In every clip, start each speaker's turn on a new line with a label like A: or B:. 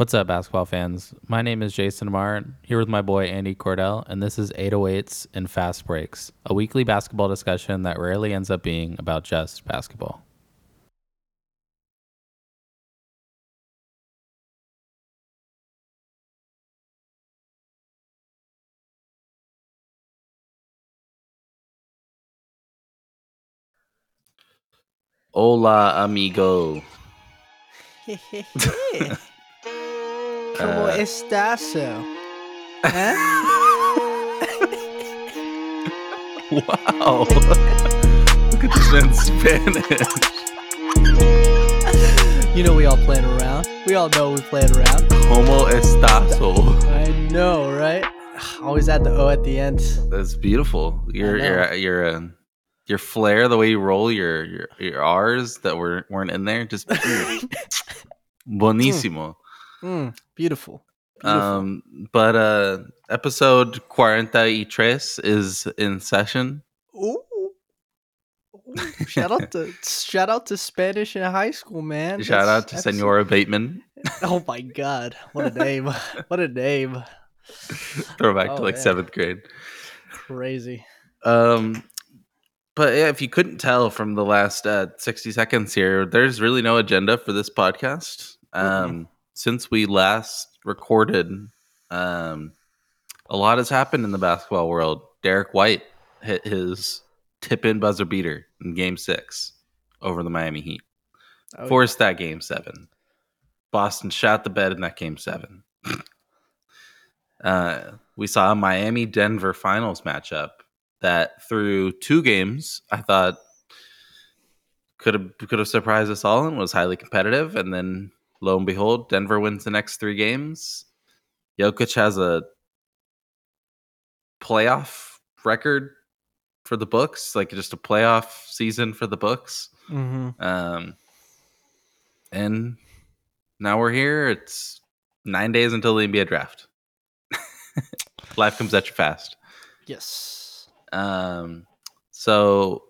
A: What's up, basketball fans? My name is Jason Martin, here with my boy Andy Cordell, and this is 808s and Fast Breaks, a weekly basketball discussion that rarely ends up being about just basketball. Hola, amigo.
B: ¿Cómo
A: Uh,
B: estás? ¿Eh?
A: Wow. Look at this man's Spanish.
B: You know we all playing around. We all know we playing around.
A: Como estás?
B: I know, right? Always add the O at the end.
A: That's beautiful. Your
B: know.
A: your your uh, your flair, the way you roll your your, your R's that were weren't in there, just mm, buenísimo.
B: Mm, beautiful. Beautiful.
A: Um, but uh, episode cuarenta y tres is in session.
B: Ooh. Ooh. Shout out to shout out to Spanish in high school, man.
A: Shout
B: That's-
A: out to
B: that's-
A: Senora Bateman.
B: Oh my god, what a name! what a name!
A: Throwback to
B: Oh,
A: like
B: man.
A: seventh grade.
B: Crazy.
A: Um, but yeah, if you couldn't tell from the last uh, 60 seconds here, there's really no agenda for this podcast. Um, since we last recorded, um, a lot has happened in the basketball world. Derek White hit his tip in buzzer beater in game six over the Miami Heat,
B: Oh,
A: forced that game seven. Boston shot the bed in that game seven. uh, we saw a Miami Denver finals matchup that through two games I thought could have could have surprised us all and was highly competitive. And then lo and behold, Denver wins the next three games. Jokic has a playoff record for the books, like just a playoff season for the books.
B: hmm
A: Um, and now we're here. It's nine days until the NBA draft. Life comes at you fast.
B: Yes.
A: Um, so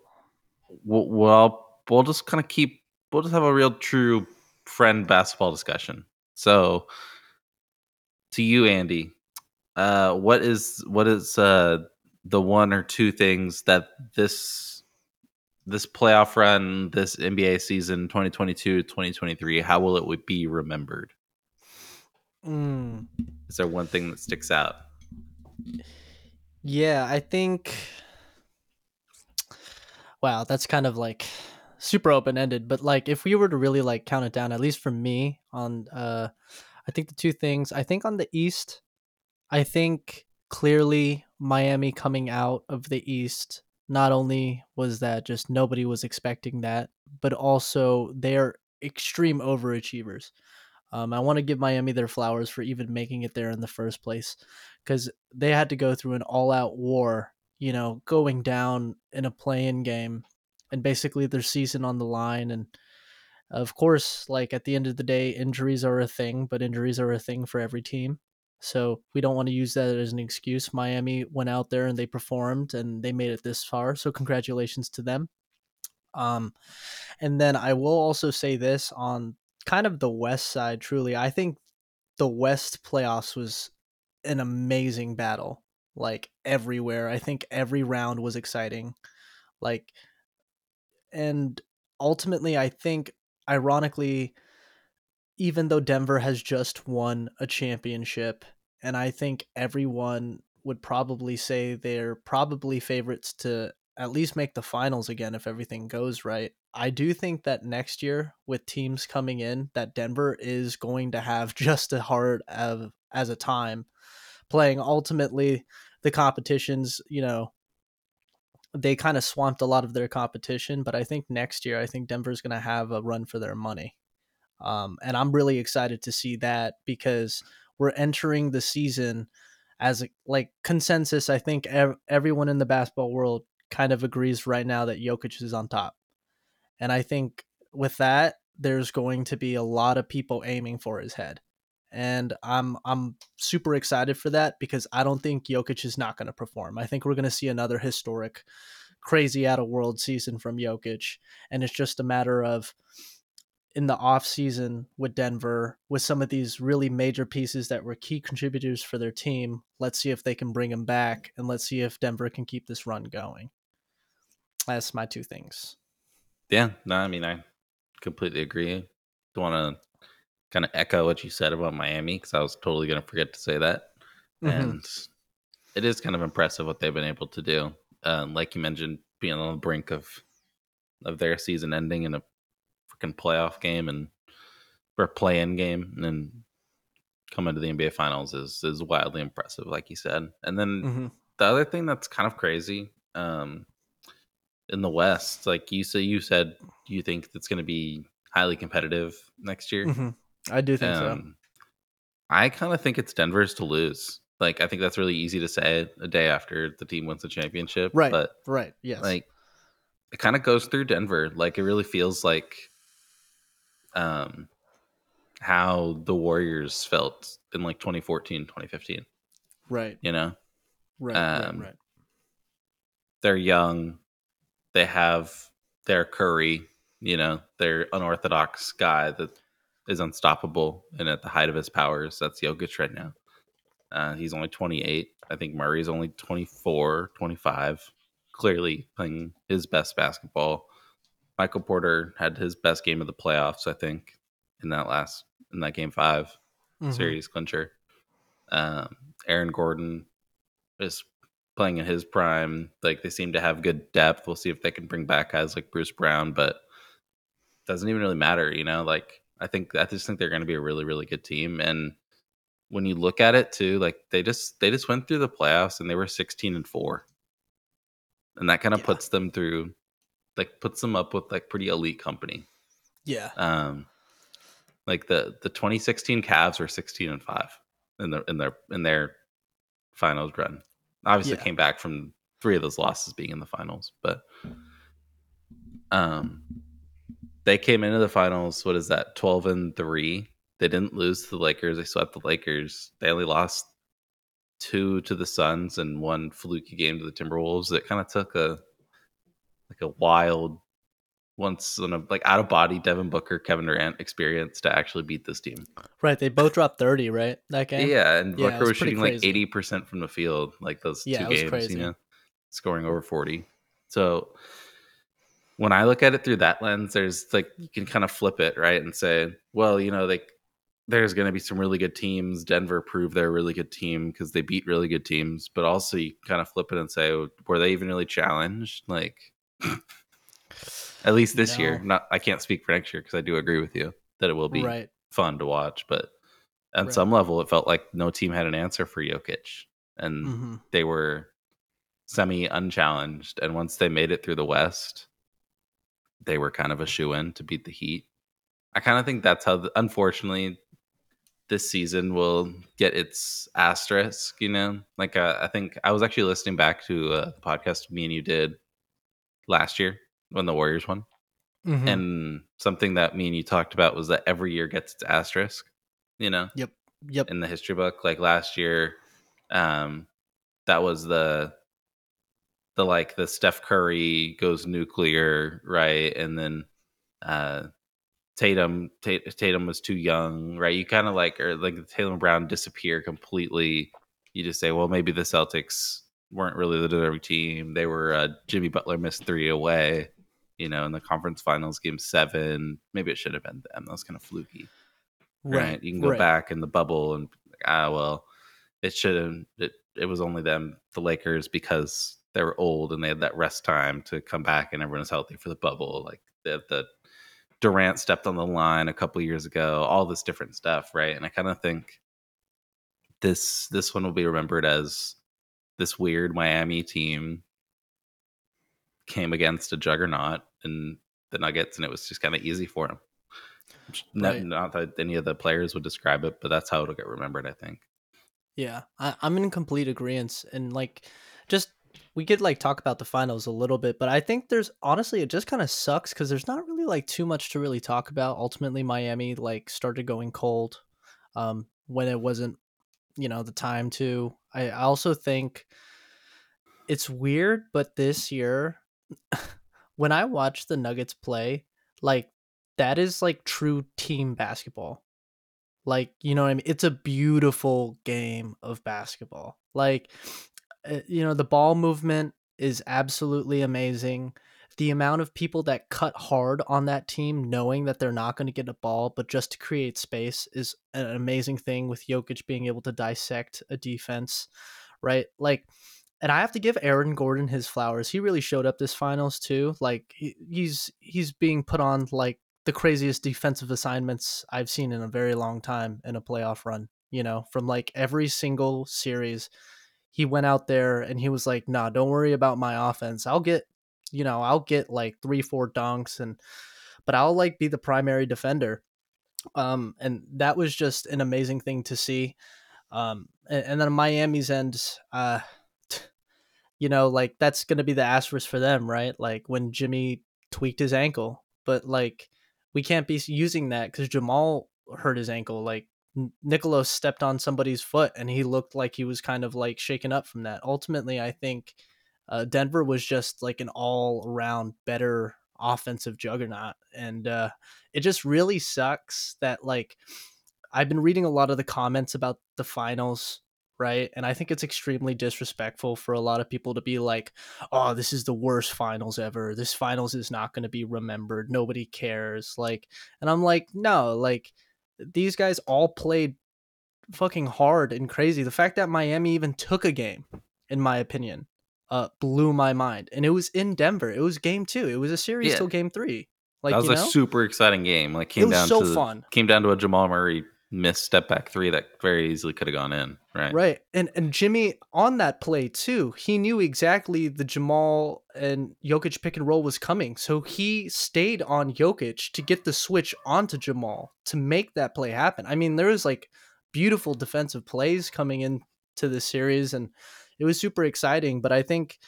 A: we'll, we'll we'll just kind of keep we'll just have a real true friend basketball discussion. So to you, Andy, uh, what is what is uh the one or two things that this this playoff run, this NBA season 2022-2023, how will it be remembered?
B: Mm.
A: Is there one thing that sticks out?
B: Yeah, I think. Wow, that's kind of like super open ended. But like, if we were to really like count it down, at least for me, on uh, I think the two things. I think on the East, I think clearly Miami coming out of the East. Not only was that just nobody was expecting that, but also they're extreme overachievers. Um, I want to give Miami their flowers for even making it there in the first place because they had to go through an all out war, you know, going down in a play in game and basically their season on the line. And of course, like at the end of the day, injuries are a thing, but injuries are a thing for every team. So we don't want to use that as an excuse. Miami went out there and they performed and they made it this far. So congratulations to them. Um, and then I will also say this on kind of the West side, truly, I think the West playoffs was an amazing battle. Like everywhere. I think every round was exciting. Like, and ultimately, I think, ironically, even though Denver has just won a championship, and I think everyone would probably say they're probably favorites to at least make the finals again if everything goes right. I do think that next year with teams coming in that Denver is going to have just as hard of as a time playing ultimately the competitions, you know, they kind of swamped a lot of their competition, but I think next year I think Denver's going to have a run for their money. Um, and I'm really excited to see that because we're entering the season as a, like consensus. I think ev- everyone in the basketball world kind of agrees right now that Jokic is on top. And I think with that, there's going to be a lot of people aiming for his head. And I'm I'm super excited for that because I don't think Jokic is not going to perform. I think we're going to see another historic, crazy out of world season from Jokic, and it's just a matter of in the off season with Denver with some of these really major pieces that were key contributors for their team. Let's see if they can bring them back and let's see if Denver can keep this run going. That's my two things.
A: Yeah, no, I mean I completely agree. Don't want to kind of echo what you said about Miami because I was totally going to forget to say that. Mm-hmm. And it is kind of impressive what they've been able to do. Um, like you mentioned, being on the brink of of their season ending in a freaking playoff game and or play-in game, and then coming to the NBA Finals is is wildly impressive, like you said. And then mm-hmm. the other thing that's kind of crazy um, in the West, like you say, you said you think it's going to be highly competitive next year.
B: Mm-hmm. I do think um,
A: so. I kind of think it's Denver's to lose. Like I think that's really easy to say a day after the team wins the championship.
B: Right.
A: But
B: right. Yes.
A: Like it kind of goes through Denver. Like it really feels like um how the Warriors felt in like 2014, 2015.
B: Right.
A: You know?
B: Right. Um, right, right.
A: They're young. They have their Curry, you know, their unorthodox guy that is unstoppable and at the height of his powers. That's Jokic right now. Uh, he's only 28. I think Murray's only 24, 25. Clearly playing his best basketball. Michael Porter had his best game of the playoffs, I think, in that last in that game 5 mm-hmm. series clincher. Um, Aaron Gordon is playing in his prime. Like they seem to have good depth. We'll see if they can bring back guys like Bruce Brown, but doesn't even really matter, you know. Like I think I just think they're going to be a really really good team, and when you look at it too, like they just they just went through the playoffs and they were 16 and 4. And that kind of yeah. puts them through like puts them up with like pretty elite company.
B: Yeah.
A: Um like the the 2016 Cavs were 16 and 5 in their in their in their finals run. Obviously yeah. came back from three of those losses being in the finals, but um they came into the finals what is that 12 and 3 they didn't lose to the Lakers. They swept the Lakers. They only lost two to the Suns and one fluky game to the Timberwolves. It kind of took a like a wild once on a like out of body Devin Booker, Kevin Durant experience to actually beat this team.
B: Right. They both dropped 30, right? That game.
A: Yeah, and yeah, Booker was, was shooting crazy. like 80% from the field, like those yeah, two games, crazy. you know, scoring over 40. So when I look at it through that lens, there's like you can kind of flip it, right? And say, well, you know, like there's going to be some really good teams. Denver proved they're a really good team because they beat really good teams. But also, you kind of flip it and say, were they even really challenged? Like, at least this no. year. Not, I can't speak for next year because I do agree with you that it will be right. fun to watch. But at right. some level, it felt like no team had an answer for Jokic, and mm-hmm. they were semi unchallenged. And once they made it through the West, they were kind of a shoe in to beat the Heat. I kind of think that's how, the, unfortunately, this season will get its asterisk, you know? Like, uh, I think I was actually listening back to uh, the podcast me and you did last year when the Warriors won. Mm-hmm. And something that me and you talked about was that every year gets its asterisk, you know?
B: Yep. Yep.
A: In the history book. Like last year, um, that was the the like the Steph Curry goes nuclear, right? And then uh Tatum Tatum was too young, right? You kind of like or like Tatum Brown disappear completely. You just say, well, maybe the Celtics weren't really the deserving team. They were uh, Jimmy Butler missed three away, you know, in the conference finals, game seven. Maybe it should have been them. That was kind of fluky, right? right? You can go right. back in the bubble and ah, well, it should have. It it was only them, the Lakers, because they were old and they had that rest time to come back and everyone was healthy for the bubble. Like the the Durant stepped on the line a couple years ago, all this different stuff, right? And I kind of think this this one will be remembered as this weird Miami team came against a juggernaut and the Nuggets, and it was just kind of easy for them. Right. Not, not, that any of the players would describe it, but that's how it'll get remembered. I think.
B: Yeah, I, I'm in complete agreement, and like, just we could like talk about the finals a little bit, but I think there's honestly it just kind of sucks because there's not really like too much to really talk about. Ultimately, Miami like started going cold um, when it wasn't, you know, the time to. I also think it's weird, but this year, when I watch the Nuggets play, like that is like true team basketball. Like, you know what I mean? It's a beautiful game of basketball. Like, Uh, you know, the ball movement is absolutely amazing. The amount of people that cut hard on that team, knowing that they're not going to get a ball, but just to create space, is an amazing thing. With Jokic being able to dissect a defense, right? Like, and I have to give Aaron Gordon his flowers. He really showed up this finals too. Like, he's he's being put on like the craziest defensive assignments I've seen in a very long time in a playoff run. You know, from like every single series he went out there and he was like, "Nah, don't worry about my offense. I'll get, you know, I'll get like three, four dunks, and but I'll like be the primary defender." Um, and that was just an amazing thing to see. Um, and, and then Miami's end, uh, you know, like that's gonna be the asterisk for them, right? Like when Jimmy tweaked his ankle, but like we can't be using that because Jamal hurt his ankle. Like Nicolas stepped on somebody's foot and he looked like he was kind of like shaken up from that. Ultimately, I think uh, Denver was just like an all around better offensive juggernaut. And uh, it just really sucks that like I've been reading a lot of the comments about the finals right? And I think it's extremely disrespectful for a lot of people to be like, "Oh, this is the worst finals ever. This finals is not going to be remembered. Nobody cares." Like, and I'm like, "No, like these guys all played fucking hard and crazy. The fact that Miami even took a game, in my opinion, uh, blew my mind. And it was in Denver. It was game two. It was a series yeah. till game three.
A: Like that was a know? super exciting game. Like came down so to fun. came down to a Jamal Murray missed step back three that very easily could have gone in. Right.
B: Right. And and Jimmy on that play too, he knew exactly the Jamal and Jokic pick and roll was coming. So he stayed on Jokic to get the switch onto Jamal to make that play happen. I mean, there was like beautiful defensive plays coming into the series and it was super exciting, but I think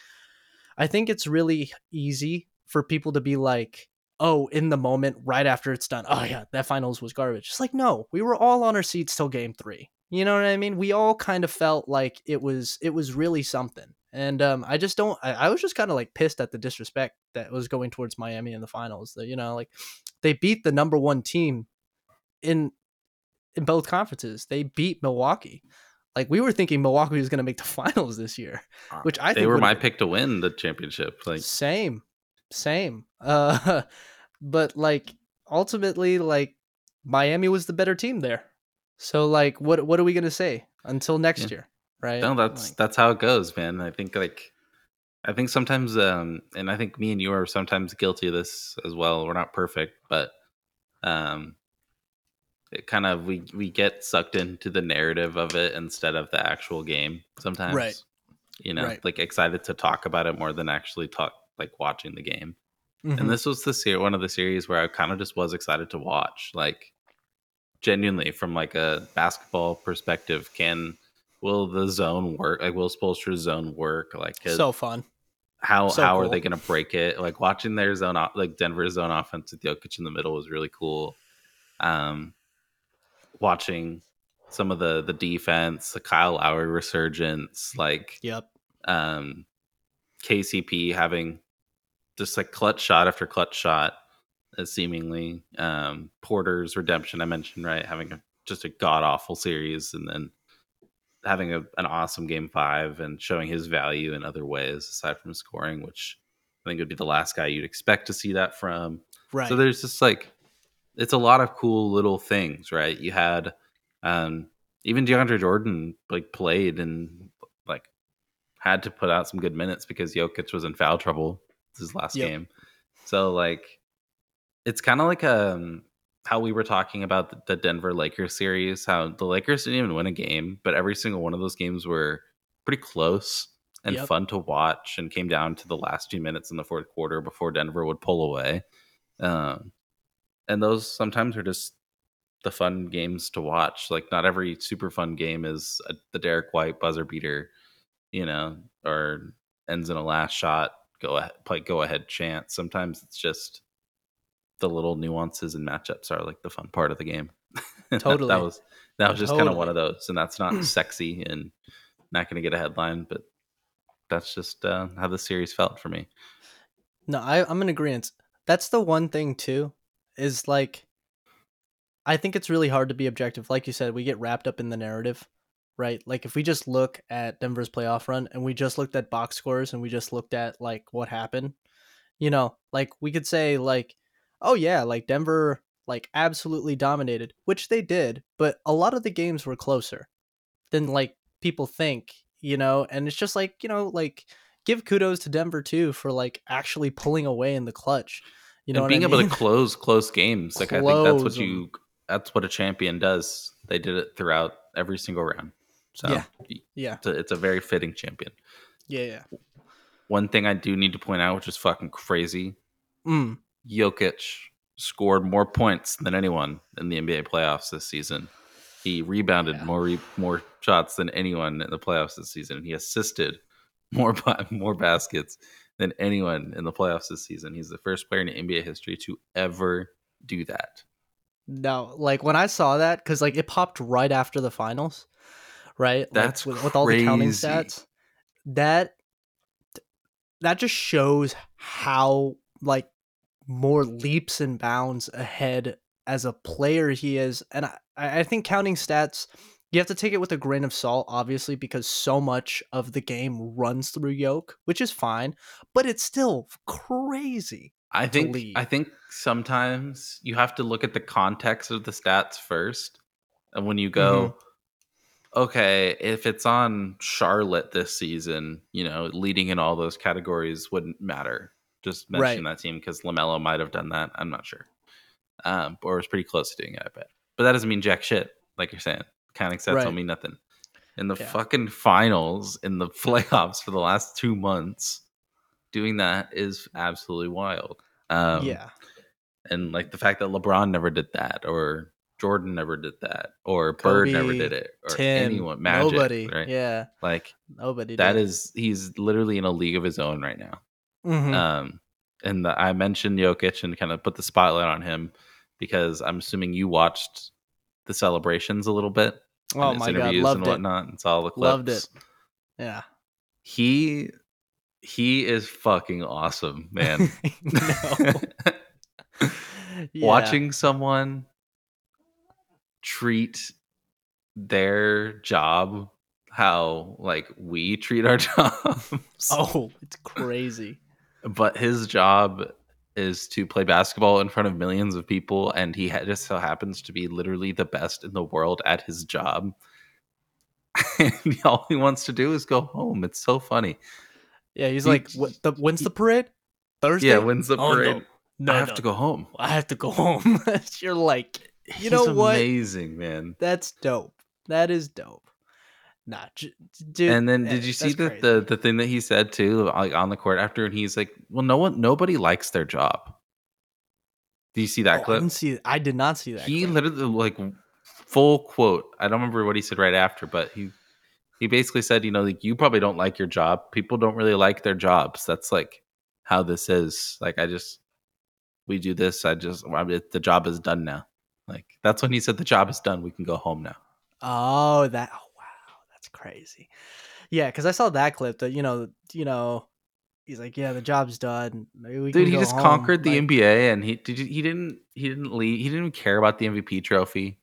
B: I think it's really easy for people to be like oh, in the moment, right after it's done, oh yeah, that finals was garbage. It's like, no, we were all on our seats till game three. You know what I mean? We all kind of felt like it was it was really something. And um, I just don't. I, I was just kind of like pissed at the disrespect that was going towards Miami in the finals. That you know, like they beat the number one team in in both conferences. They beat Milwaukee. Like we were thinking Milwaukee was going to make the finals this year, uh, which I
A: they were my pick to win the championship. Like
B: same, same. Uh, but like ultimately, like Miami was the better team there. So like, what what are we gonna say until next yeah. year, right?
A: No, that's like, that's how it goes, man. I think like, I think sometimes, um, and I think me and you are sometimes guilty of this as well. We're not perfect, but um, it kind of we we get sucked into the narrative of it instead of the actual game sometimes. Right. You know, right. like excited to talk about it more than actually talk like watching the game. Mm-hmm. And this was the ser- one of the series where I kind of just was excited to watch. Like genuinely from like a basketball perspective, can will the zone work? Like will Spoelstra's zone work? Like
B: so fun.
A: How so how cool. are they going to break it? Like watching their zone like Denver's zone offense with Jokic in the middle was really cool. Um, watching some of the the defense, the Kyle Lowry resurgence, like
B: yep.
A: Um, KCP having just like clutch shot after clutch shot, seemingly um, Porter's redemption. I mentioned right having a, just a god awful series, and then having a, an awesome game five and showing his value in other ways aside from scoring, which I think would be the last guy you'd expect to see that from. Right. So there's just like it's a lot of cool little things, right? You had um, even DeAndre Jordan like played and like had to put out some good minutes because Jokic was in foul trouble his last yep. game. So like it's kind of like um how we were talking about the Denver Lakers series, how the Lakers didn't even win a game, but every single one of those games were pretty close and yep. fun to watch and came down to the last few minutes in the fourth quarter before Denver would pull away. Um, and those sometimes are just the fun games to watch. Like not every super fun game is a, the Derek White buzzer beater, you know, or ends in a last shot go ahead play go ahead chance. Sometimes it's just the little nuances and matchups are like the fun part of the game.
B: Totally.
A: that, that, was that was just totally. kind of one of those, and that's not sexy and not going to get a headline, but that's just uh, how the series felt for me.
B: No, I, I'm in agreement. That's the one thing too, is like I think it's really hard to be objective. Like you said, we get wrapped up in the narrative, right? Like if we just look at Denver's playoff run and we just looked at box scores and we just looked at like what happened, you know, like we could say like, oh yeah, like Denver like absolutely dominated, which they did, but a lot of the games were closer than like people think, you know, and it's just like, you know, like give kudos to Denver too for like actually pulling away in the clutch. You know,
A: and being
B: I
A: able to close close games. Like I think that's what you that's what a champion does. They did it throughout every single round. So
B: Yeah. yeah,
A: it's a, it's a very fitting champion.
B: yeah, yeah.
A: One thing I do need to point out, which is fucking crazy,
B: Mm.
A: Jokic scored more points than anyone in the NBA playoffs this season. He rebounded
B: Yeah.
A: more re- more shots than anyone in the playoffs this season. He assisted more ba- more baskets than anyone in the playoffs this season. He's the first player in NBA history to ever do that.
B: No, like when I saw that, because like it popped right after the finals, right? Like,
A: That's
B: with, with all the counting stats. That that just shows how like more leaps and bounds ahead as a player he is, and I, I think counting stats. You have to take it with a grain of salt, obviously, because so much of the game runs through Yoke, which is fine, but it's still crazy.
A: I think. I think sometimes you have to look at the context of the stats first. And when you go, mm-hmm. okay, if it's on Charlotte this season, you know, leading in all those categories wouldn't matter. Just mention that team because Lamelo might have done that. I'm not sure. Um, or was pretty close to doing it, I bet. But that doesn't mean jack shit, like you're saying. Counting stats
B: Right.
A: don't mean nothing. In the
B: Yeah.
A: fucking finals, in the playoffs for the last two months, doing that is absolutely wild. Um,
B: yeah,
A: and like the fact that LeBron never did that, or Jordan never did that, or Bird never did it, or
B: Tim,
A: anyone, Magic,
B: nobody,
A: right?
B: yeah,
A: Like
B: nobody.
A: that
B: did.
A: is he's literally in a league of his own right now.
B: Mhm.
A: Um, and the, I mentioned Jokic and kind of put the spotlight on him because I'm assuming you watched the celebrations a little bit.
B: oh my god, loved
A: and
B: it.
A: whatnot, and saw the clips.
B: Loved it. Yeah.
A: He he is fucking awesome, man.
B: no. Yeah.
A: watching someone treat their job how like we treat our jobs
B: Oh, it's crazy.
A: But his job is to play basketball in front of millions of people and he ha- just so happens to be literally the best in the world at his job and all he wants to do is go home it's so funny
B: Yeah, he's
A: He-
B: like, what, the, when's the parade? Thursday.
A: yeah when's the
B: Oh, no.
A: parade
B: No,
A: i have
B: no,
A: to go home
B: I have to go home. You're like, you
A: He's
B: know what?
A: amazing man
B: That's dope. That is dope. Nah, j- dude.
A: and then
B: eh,
A: did you see the, the the thing that he said too like on the court after and he's like well no one nobody likes their job do you see
B: Oh,
A: that
B: I
A: clip
B: didn't see. I did not see that.
A: he
B: clip.
A: literally like full quote i don't remember what he said right after but he he basically said you know like you probably don't like your job people don't really like their jobs that's like how this is like i just we do this i just I mean, the job is done now like that's when he said the job is done we can go home now
B: Oh, that. Crazy. Yeah, because I saw that clip. That you know, you know, he's like, yeah, the job's done. Maybe we
A: Dude, he just
B: home."
A: conquered the
B: Like,
A: NBA, and he did. He didn't. He didn't leave. He didn't even care about the MVP trophy.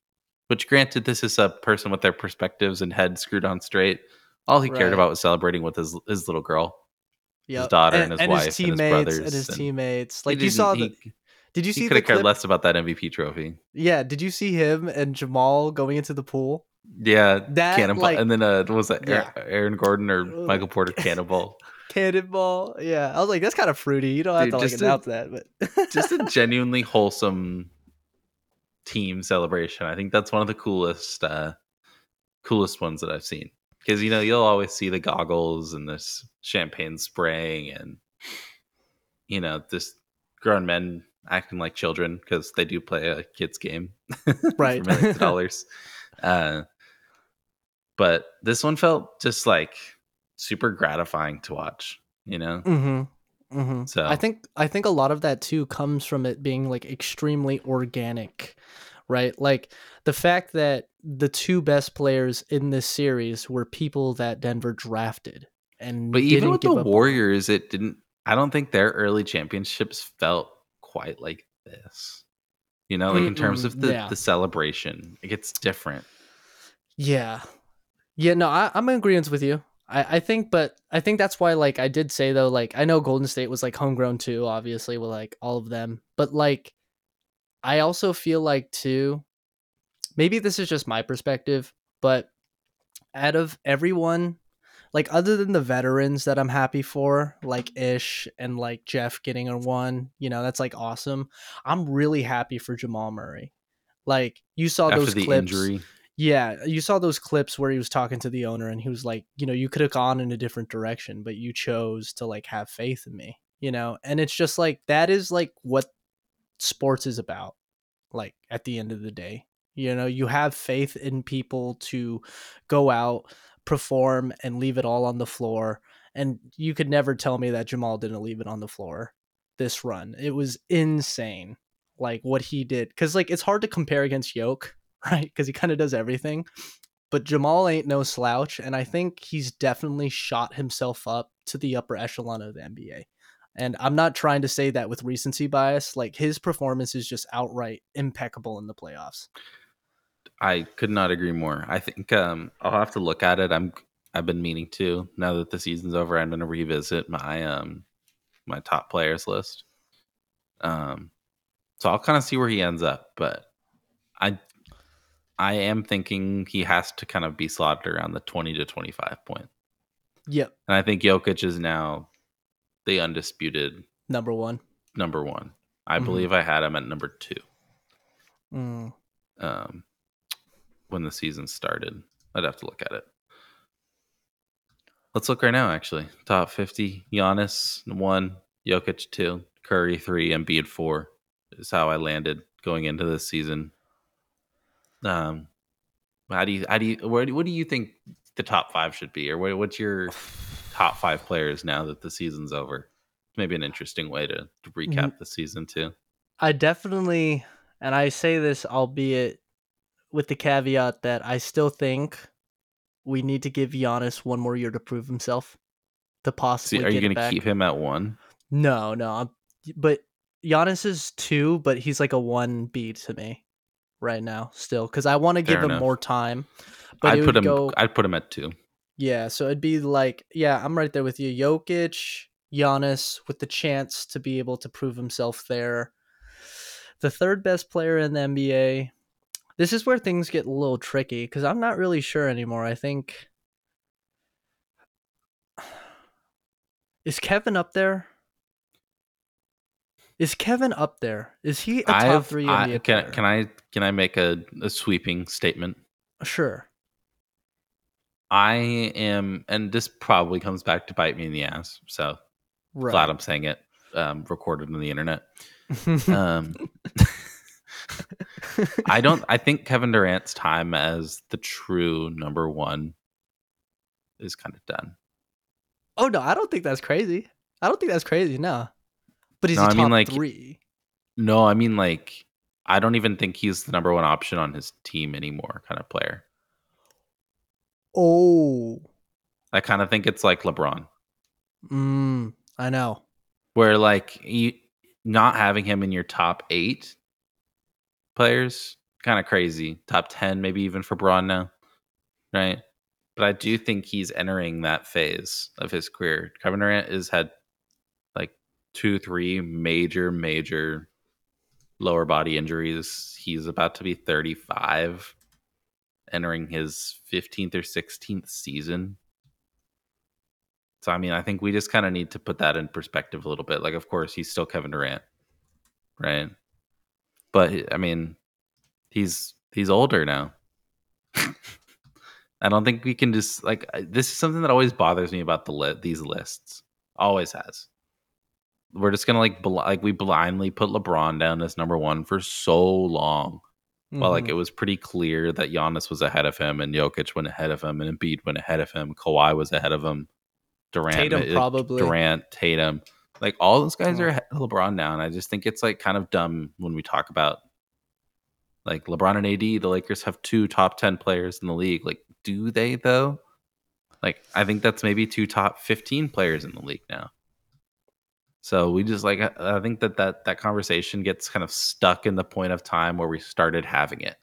A: Which, granted, this is a person with their perspectives and head screwed on straight. All he cared about was celebrating with his his little girl.
B: yep.
A: His daughter and his wife and his brothers
B: and his
A: and
B: teammates. Like you saw
A: he,
B: the. Did you
A: he
B: see
A: could
B: the
A: have cared less about that MVP trophy.
B: Yeah. Did you see him and Jamal going into the pool?
A: Yeah,
B: That,
A: cannonball,
B: like-
A: and then uh, what was that
B: Yeah.
A: Aaron, Gordon or Michael Porter cannonball?
B: Cannonball. Yeah, I was like, that's kind of fruity. You don't have
A: Dude,
B: to like
A: a-
B: announce that, but
A: Just a genuinely wholesome team celebration. I think that's one of the coolest, uh, coolest ones that I've seen. Because you know you'll always see the goggles and this champagne spraying and you know this grown men acting like children because they do play a kids game
B: Right.
A: for millions of dollars. Uh, but this one felt just like super gratifying to watch. You know,
B: Mm-hmm. Mm-hmm.
A: So-
B: I think I think a lot of that too comes from it being like extremely organic, right? Like the fact that the two best players in this series were people that Denver drafted, and
A: But even with the
B: up on.
A: Warriors, it didn't. I don't think their early championships felt quite like this. You know, like in terms of the
B: yeah.
A: the celebration, it gets different.
B: Yeah. Yeah, no, I, I'm in agreement with you. I, I think, but I think that's why, like, I did say though, like, I know Golden State was like homegrown too, obviously, with like all of them, but like, I also feel like too, maybe this is just my perspective, but out of everyone, like, other than the veterans that I'm happy for, like Ish and like Jeff getting a one, you know, that's like awesome. I'm really happy for Jamal Murray. Like, you saw
A: After
B: those clips.
A: injury,
B: Yeah, you saw those clips where he was talking to the owner and he was like, you know, you could have gone in a different direction, but you chose to like have faith in me, you know? And it's just like that is like what sports is about. Like at the end of the day, you know, you have faith in people to go out, perform and leave it all on the floor. And you could never tell me that Jamal didn't leave it on the floor this run. It was insane like what he did cuz like it's hard to compare against Yoke right? Because he kind of does everything. But Jamal ain't no slouch, and I think he's definitely shot himself up to the upper echelon of the NBA. And I'm not trying to say that with recency bias. Like his performance is just outright impeccable in the playoffs.
A: I could not agree more. I think um, I'll have to look at it. I'm I've been meaning to. Now that the season's over, I'm going to revisit my um my top players list. Um, so I'll kind of see where he ends up, but I I am thinking he has to kind of be slotted around the 20 to 25 point.
B: Yep,
A: And I think Jokic is now the undisputed
B: number one.
A: number one. I
B: Mhm.
A: believe I had him at number two
B: Mm.
A: um, when the season started. I'd have to look at it. Let's look right now, actually. Top 50 Giannis, one, Jokic, two, Curry, three, Embiid, four is how I landed going into this season. Um, how do you, how do you, where, what do you think the top five should be? Or what, what's your top five players now that the season's over? Maybe an interesting way to, to recap the season, too.
B: I definitely, and I say this, albeit with the caveat that I still think we need to give Giannis one more year to prove himself to possibly
A: See, are you going to keep him at one?
B: No, no. I'm, but Giannis is two, but he's like a one B to me right now still because I want to give
A: Fair
B: him more time. But
A: I'd put him.
B: go
A: I'd put him at two.
B: yeah. So it'd be like yeah, I'm right there with you. Jokic, Giannis with the chance to be able to prove himself there. The third best player in the NBA. This is where things get a little tricky because I'm not really sure anymore. I think is Kevin up there? Is Kevin up there? Is he a top
A: I've-
B: three
A: I-
B: NBA
A: can
B: player?
A: can I can I make a, a sweeping statement?
B: Sure.
A: I am, and this probably comes back to bite me in the ass. So
B: Right.
A: glad I'm saying it, um, recorded on the internet. Um, I don't. I think Kevin Durant's time as the true number one is kind of done.
B: oh no, I don't think that's crazy. I don't think that's crazy. No, but he's
A: No, I
B: top
A: mean, like,
B: three.
A: No, I mean like I don't even think he's the number one option on his team anymore. Kind of player.
B: Oh,
A: I kind of think it's like LeBron.
B: mm, I know.
A: where like you not having him in your top eight players kind of crazy top 10 maybe even for Bron now right but i do think he's entering that phase of his career kevin durant has had two three major major lower body injuries he's about to be 35 entering his 15th or 16th season so I mean, I think we just kind of need to put that in perspective a little bit. Like, of course, he's still Kevin Durant, right? But I mean, he's he's older now. I don't think we can just like this is something that always bothers me about the li- these lists. Always has. We're just gonna like bl- like we blindly put LeBron down as number one for so long. Well, like it was pretty clear that Giannis was ahead of him, and Jokic went ahead of him, and Embiid went ahead of him. Kawhi was ahead of him. Durant,
B: Tatum
A: uh,
B: probably.
A: Durant, Tatum, like all those guys
B: Oh.
A: are ahead LeBron now, and I just think it's like kind of dumb when we talk about like LeBron and AD. The Lakers have two top ten players in the league. Like, do they though? Like, I think that's maybe two top fifteen players in the league now. So we just like I, think that, that that conversation gets kind of stuck in the point of time where we started having it.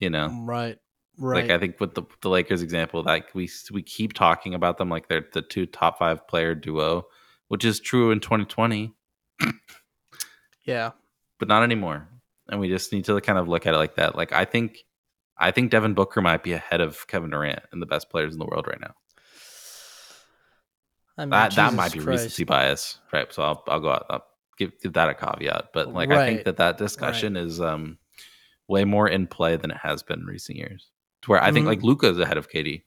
A: You know,
B: Right. Right.
A: like I think with the the Lakers example, like we we keep talking about them like they're the two top five player duo, which is true in 2020,
B: yeah.
A: but not anymore. And we just need to kind of look at it like that. Like I think, I think Devin Booker might be ahead of Kevin Durant and the best players in the world right now.
B: I mean,
A: that that might be
B: Christ.
A: recency bias, right? So I'll I'll go out. I'll give give that a caveat. But like I think that that discussion is um way more in play than it has been in recent years. To where I think
B: Mhm.
A: like Luka is ahead of KD.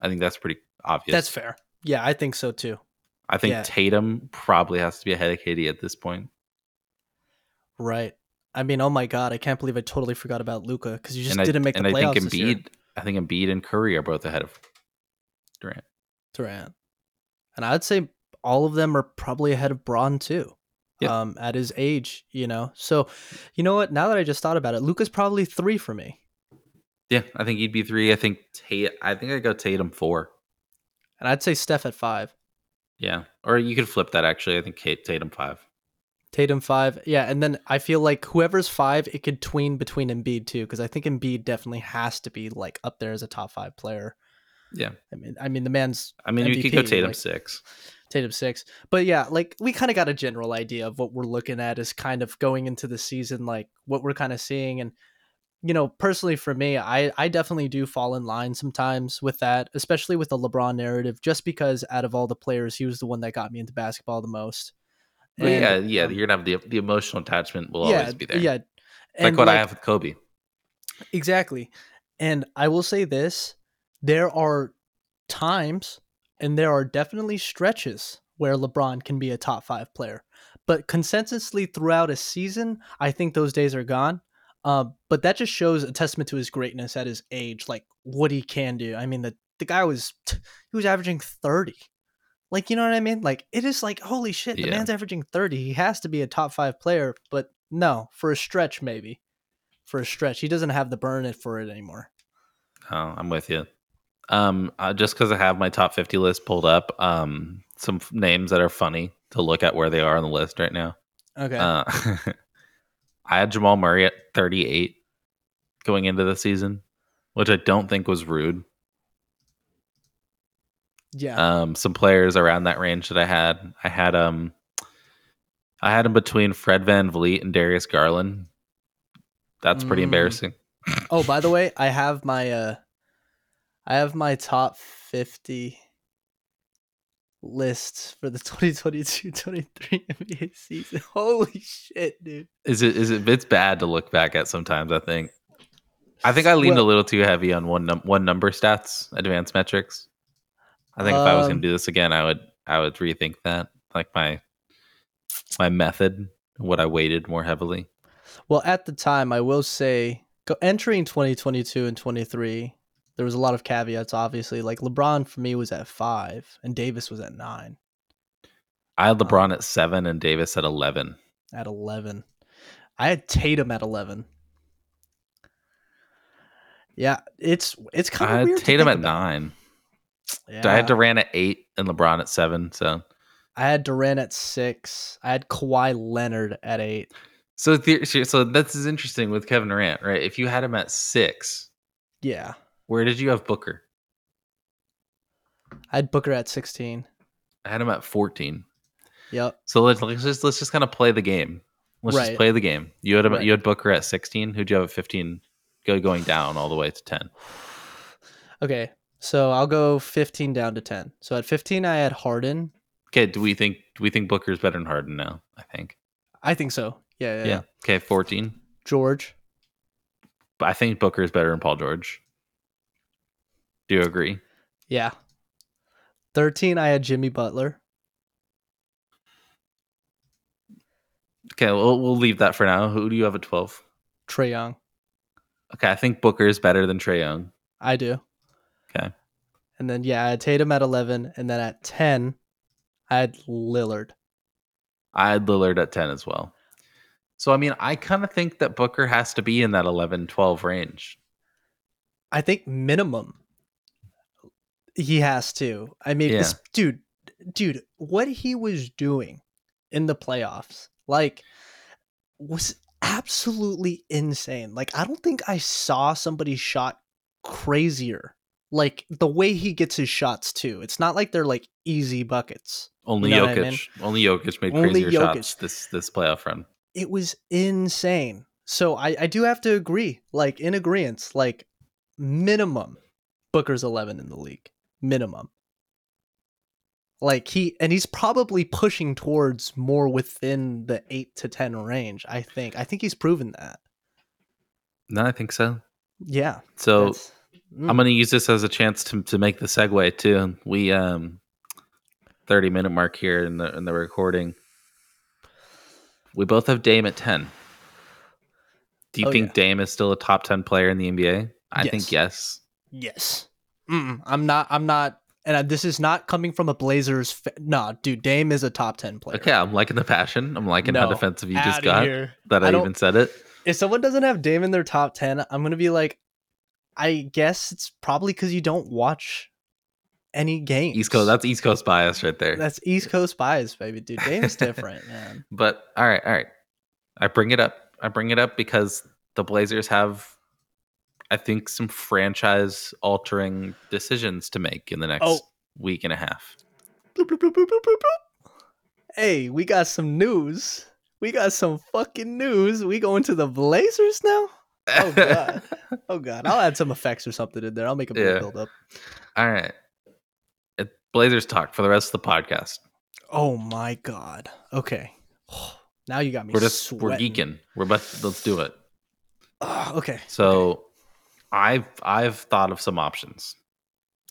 A: I think that's pretty obvious.
B: That's fair. Yeah, I think so too.
A: I think
B: yeah.
A: Tatum probably has to be ahead of KD at this point.
B: Right. I mean, oh my god, I can't believe I totally forgot about Luka because you just
A: and
B: didn't
A: I,
B: make the
A: and
B: playoffs
A: I think. Embiid, I think Embiid and Curry are both ahead of Durant.
B: Durant. And I'd say all of them are probably ahead of Bron too.
A: Yeah.
B: Um, at his age, you know. So, you know what? Now that I just thought about it, Luka's probably three for me,
A: Yeah, I think he'd be three. I think Tate. I think I go Tatum four.
B: and I'd say Steph at five,
A: Yeah, or you could flip that actually. I think Kate Tatum five.
B: Tatum five, yeah. And then I feel like whoever's five, it could tween between Embiid too, because I think Embiid definitely has to be like up there as a top five player.
A: Yeah,
B: I mean, I mean the man's
A: I mean you could go Tatum
B: like-
A: six.
B: Tatum six. But yeah, like we kind of got a general idea of what we're looking at is kind of going into the season, like what we're kind of seeing. And, you know, personally for me, I, I definitely do fall in line sometimes with that, especially with the LeBron narrative, just because out of all the players, he was the one that got me into basketball the most. And,
A: yeah, yeah,
B: um,
A: you're gonna have the the emotional attachment will
B: yeah,
A: always be there.
B: Yeah.
A: like
B: And,
A: what I have with Kobe.
B: Exactly. And I will say this there are times and there are definitely stretches where LeBron can be a top five player. But consensusly throughout a season, I think those days are gone. Uh, but that just shows a testament to his greatness at his age, like what he can do. I mean, the, the guy was he was averaging 30. Like, you know what I mean? Like, it is like, holy shit, the
A: Yeah.
B: man's averaging 30. He has to be a top five player, but no, for a stretch, maybe. For a stretch. He doesn't have the burn it for it anymore.
A: Oh, I'm with you. Um, uh, just because I have my top 50 list pulled up, um, some f- names that are funny to look at where they are on the list right now.
B: Okay.
A: Uh, I had Jamal Murray at 38 going into the season, which I don't think was rude.
B: yeah.
A: Um, some players around that range that I had, I had um, I had him between Fred VanVleet and Darius Garland. That's pretty
B: Mm.
A: embarrassing.
B: oh, by the way, I have my uh I have my top 50 lists for the 2022-23 NBA season. Holy shit, dude.
A: Is it is it it's bad to look back at sometimes, I think. I think I leaned
B: Well-
A: a little too heavy on one num- one number stats, advanced metrics. I think if I was
B: Um,
A: going to do this again, I would I would rethink that, like my my method, what I weighted more heavily.
B: Well, at the time, I will say go, entering 2022 and 23, there was a lot of caveats obviously. Like LeBron for me was at 5 and Davis was at 9,
A: I had
B: Um,
A: LeBron at seven and Davis at eleven.
B: at 11. I had Tatum at 11. Yeah, it's it's kind of
A: had
B: weird.
A: Tatum at
B: about.
A: nine.
B: Yeah.
A: I had Durant at eight and LeBron at seven. So
B: I had Durant at six. I had Kawhi Leonard at eight.
A: so the, so this is interesting with Kevin Durant, right? If you had him at six,
B: Yeah.
A: Where did you have Booker?
B: I had Booker at 16.
A: I had him at fourteen.
B: Yep.
A: So let's, let's just let's just kind of play the game. Let's
B: Right.
A: just play the game. You had him,
B: Right.
A: you had Booker at sixteen. Who'd you have at fifteen? Go going down all the way to ten.
B: Okay. So I'll go 15 down to 10. So at 15, I had Harden.
A: Okay. Do we think do we think Booker's better than Harden now? I think.
B: I think so. Yeah. Yeah.
A: Yeah.
B: yeah.
A: Okay. Fourteen.
B: George.
A: But I think Booker is better than Paul George. Do you agree?
B: Yeah. 13, I had Jimmy Butler.
A: Okay. We'll we'll leave that for now. Who do you have at twelve?
B: Trae Young.
A: Okay. I think Booker is better than Trae Young.
B: I do.
A: Okay.
B: And then, yeah, I had Tatum at 11. And then at 10, I had Lillard.
A: I had Lillard at 10 as well. So, I mean, I kind of think that Booker has to be in that 11, 12 range.
B: I think minimum he has to. I mean,
A: Yeah.
B: this, dude, dude, what he was doing in the playoffs, like, was absolutely insane. Like, I don't think I saw somebody shot crazier. Like the way he gets his shots too. It's not like they're like easy buckets.
A: Only
B: You know
A: Jokic.
B: I mean?
A: Only Jokic made
B: Only
A: crazier
B: Jokic.
A: shots this this playoff run.
B: It was insane. So I, I do have to agree, like in agreement, like minimum Booker's 11 in the league. Minimum. Like he, and he's probably pushing towards more within the 8 to 10 range, I think. I think he's proven that.
A: No, I think so.
B: Yeah.
A: So
B: that's-
A: I'm
B: mm,
A: going to use this as a chance to to make the segue too. We um 30 minute mark here in the in the recording. We both have Dame at 10. Do you
B: Oh,
A: think
B: yeah.
A: Dame is still a top 10 player in the NBA? I think yes.
B: Yes. Mm-mm, I'm not, I'm not, and I- this is not coming from a Blazers. Fa- nah, dude, Dame is a top 10 player.
A: Okay, I'm liking the passion. I'm liking how defensive you just got.
B: here.
A: That
B: I
A: I, even said it.
B: if someone doesn't have Dame in their top 10, I'm going to be like, I guess it's probably because you don't watch any games.
A: East Coast. That's East Coast bias right there.
B: That's East Coast bias, baby. Dude, Dame's different, man.
A: But all right, all right. I bring it up. I bring it up because the Blazers have, I think, some franchise altering decisions to make in the next
B: Oh.
A: week and a half.
B: Bloop, bloop, bloop. Hey, we got some news. We got some fucking news. We going to the Blazers now? Oh, God. Oh god, I'll add some effects or something in there. I'll make a
A: Yeah.
B: build up.
A: all right. It, Blazers talk for the rest of the podcast.
B: Oh my god. Okay. Now you got me.
A: We're just we're geeking. We're about let's do it.
B: Ah, okay.
A: So, I've I've thought of some options.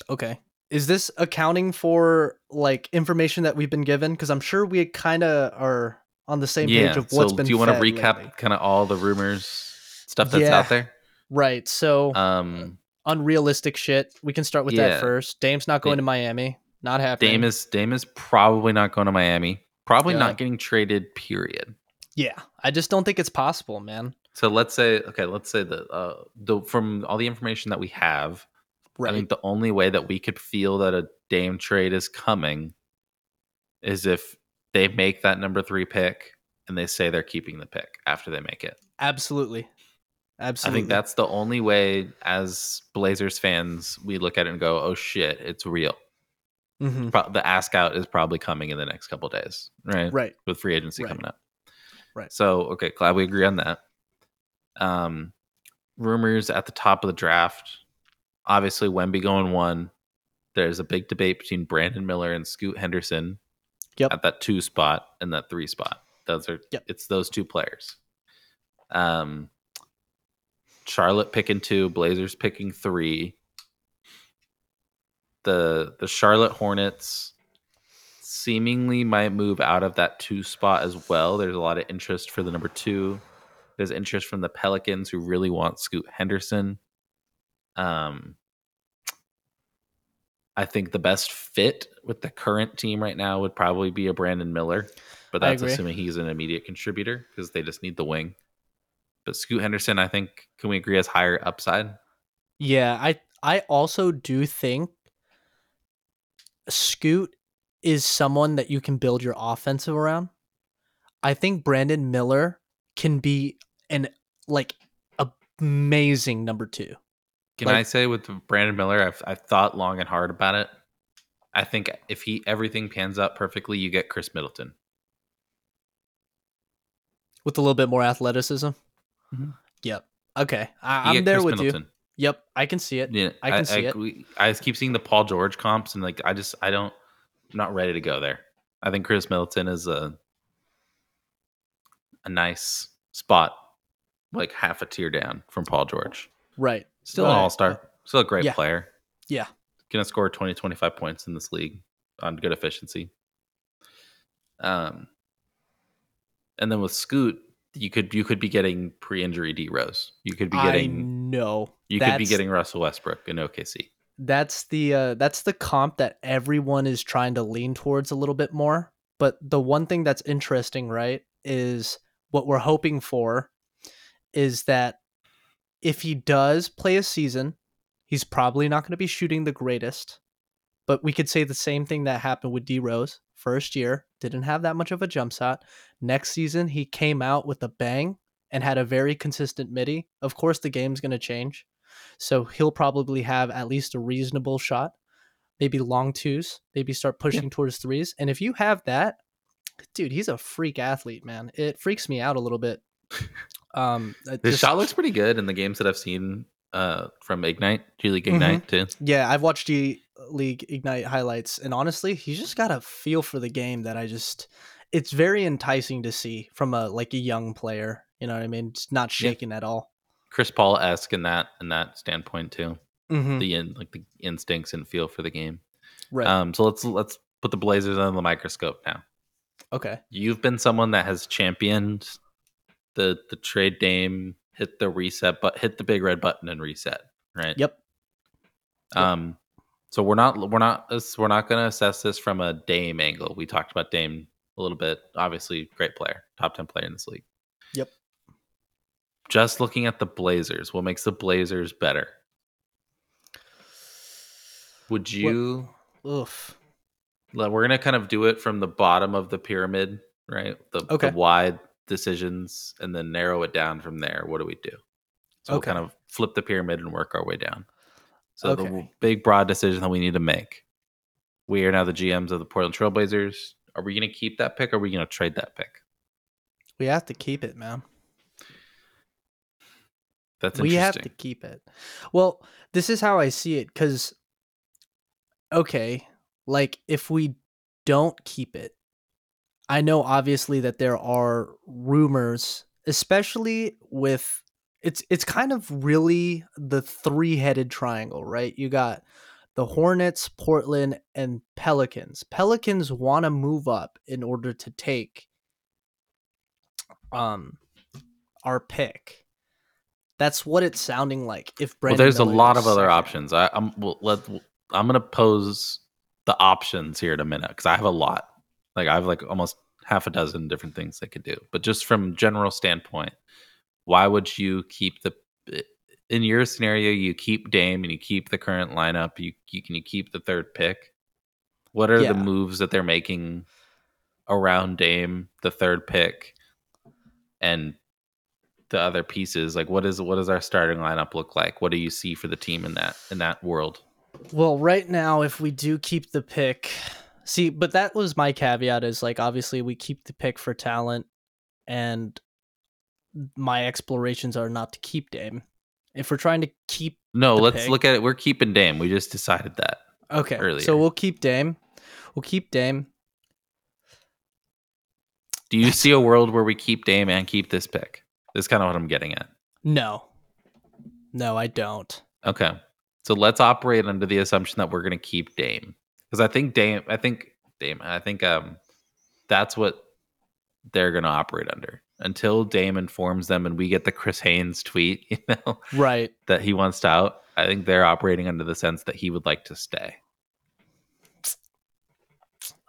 B: Okay. Is this accounting for like information that we've been given? Because I'm sure we kind of are on the same
A: yeah.
B: page of what's
A: so,
B: been.
A: do you want to recap kind of all the rumors, stuff that's
B: Yeah.
A: out there?
B: Right. So
A: Um,
B: unrealistic shit. We can start with
A: Yeah.
B: that first. Dame's not going
A: Dame-
B: to Miami. Not happening.
A: Dame is Dame is probably not going to Miami. Probably not getting traded. Period.
B: Yeah. I just don't think it's possible, man.
A: So let's say okay, let's say that uh, the from all the information that we have,
B: Right.
A: I think the only way that we could feel that a Dame trade is coming is if they make that number three pick and they say they're keeping the pick after they make it.
B: Absolutely. Absolutely.
A: I think that's the only way as Blazers fans we look at it and go, "Oh shit, it's real."
B: Mhm.
A: Pro- the ask out is probably coming in the next couple days, right?
B: right.
A: With free agency
B: Right.
A: coming up.
B: Right.
A: So, okay, glad we agree on that. Um rumors at the top of the draft. Obviously, Wemby going one. There's a big debate between Brandon Miller and Scoot Henderson
B: Yep.
A: at that two spot and that three spot. Those are
B: Yep.
A: it's those two players. Um Charlotte picking two, Blazers picking three. The the Charlotte Hornets seemingly might move out of that two spot as well. There's a lot of interest for the number two. There's interest from the Pelicans who really want Scoot Henderson. Um, I think the best fit with the current team right now would probably be a Brandon Miller, but that's assuming he's an immediate contributor because they just need the wing. But Scoot Henderson, I think, can we agree has higher upside?
B: Yeah, I I also do think Scoot is someone that you can build your offensive around. I think Brandon Miller can be an like amazing number two.
A: Can
B: Like-
A: I say with Brandon Miller, I've I've thought long and hard about it. I think if he everything pans out perfectly, you get Khris Middleton.
B: with a little bit more athleticism.
A: Mhm.
B: Yep. Okay, I, I'm there
A: Chris
B: with you. Yep, I can see it.
A: Yeah,
B: I can see it.
A: we- I keep seeing the Paul George comps, and like I just I don't, I'm not ready to go there. I think Khris Middleton is a a nice spot, like half a tier down from Paul George.
B: Right.
A: Still an all star, still a great
B: Yeah.
A: player.
B: Yeah.
A: Gonna score 20, 25 points in this league on good efficiency. Um, and then with Scoot, you could you could be getting pre-injury D Rose. You could be getting
B: no.
A: you could be getting Russell Westbrook in OKC.
B: that's the uh, that's the comp that everyone is trying to lean towards a little bit more. But the one thing that's interesting, right, is what we're hoping for is that if he does play a season, he's probably not going to be shooting the greatest, but we could say the same thing that happened with D Rose. First year, didn't have that much of a jump shot. Next season, he came out with a bang and had a very consistent midi. Of course, the game's going to change. So he'll probably have at least a reasonable shot, maybe long twos, maybe start pushing yeah. towards threes. And if you have that, dude, he's a freak athlete, man. It freaks me out a little bit.
A: Um, His just, shot looks pretty good in the games that I've seen uh, from Ignite, G League mm-hmm. Ignite mm-hmm. too.
B: Yeah, I've watched G League Ignite highlights, and honestly, he's just got a feel for the game that I just. It's very enticing to see from a like a young player. You know what I mean? Just not shaking yeah. at all.
A: Chris Paul esque in that in that standpoint too. Mm-hmm. The in like the instincts and feel for the game. Right. Um. So let's let's put the Blazers under the microscope now.
B: Okay.
A: You've been someone that has championed the the trade Dame, hit the reset, but hit the big red button and reset. Right.
B: Yep.
A: Um. So we're not we're not we're not going to assess this from a Dame angle. We talked about Dame a little bit. Obviously, great player, top ten player in this league.
B: Yep.
A: Just looking at the Blazers, what makes the Blazers better? Would you?
B: What? Oof.
A: We're gonna kind of do it from the bottom of the pyramid, right? The, okay. the wide decisions, and then narrow it down from there. What do we do? So okay. we'll kind of flip the pyramid and work our way down. So okay. the big broad decision that we need to make. We are now the GMs of the Portland Trailblazers. Are we going to keep that pick or are we going to trade that pick?
B: We have to keep it, man.
A: That's
B: we have to keep it. Well, this is how I see it because, okay, like if we don't keep it, I know obviously that there are rumors, especially with it's it's kind of really the three-headed triangle, right? You got the Hornets, Portland, and Pelicans. Pelicans want to move up in order to take um our pick. That's what it's sounding like. If
A: Brandon well, there's Miller a lot of other second. options. I, am well, let I'm gonna pose the options here in a minute because I have a lot. Like I have like almost half a dozen different things they could do. But just from general standpoint, why would you keep the in your scenario you keep Dame and you keep the current lineup, you, you can you keep the third pick? What are yeah. the moves that they're making around Dame, the third pick, and the other pieces? Like what is what does our starting lineup look like? What do you see for the team in that in that world?
B: Well, right now, if we do keep the pick, see, but that was my caveat is like, obviously, we keep the pick for talent, and my explorations are not to keep Dame. If we're trying to keep.
A: No, let's pick, look at it. We're keeping Dame. We just decided that.
B: Okay. Earlier. So we'll keep Dame. We'll keep Dame.
A: Do you see a world where we keep Dame and keep this pick? That's kind of what I'm getting at.
B: No. No, I don't.
A: Okay. So let's operate under the assumption that we're going to keep Dame because I think Dame, I think Dame, I think um, that's what they're going to operate under until Dame informs them and we get the Chris Haynes tweet, you know,
B: right,
A: that he wants to out. I think they're operating under the sense that he would like to stay.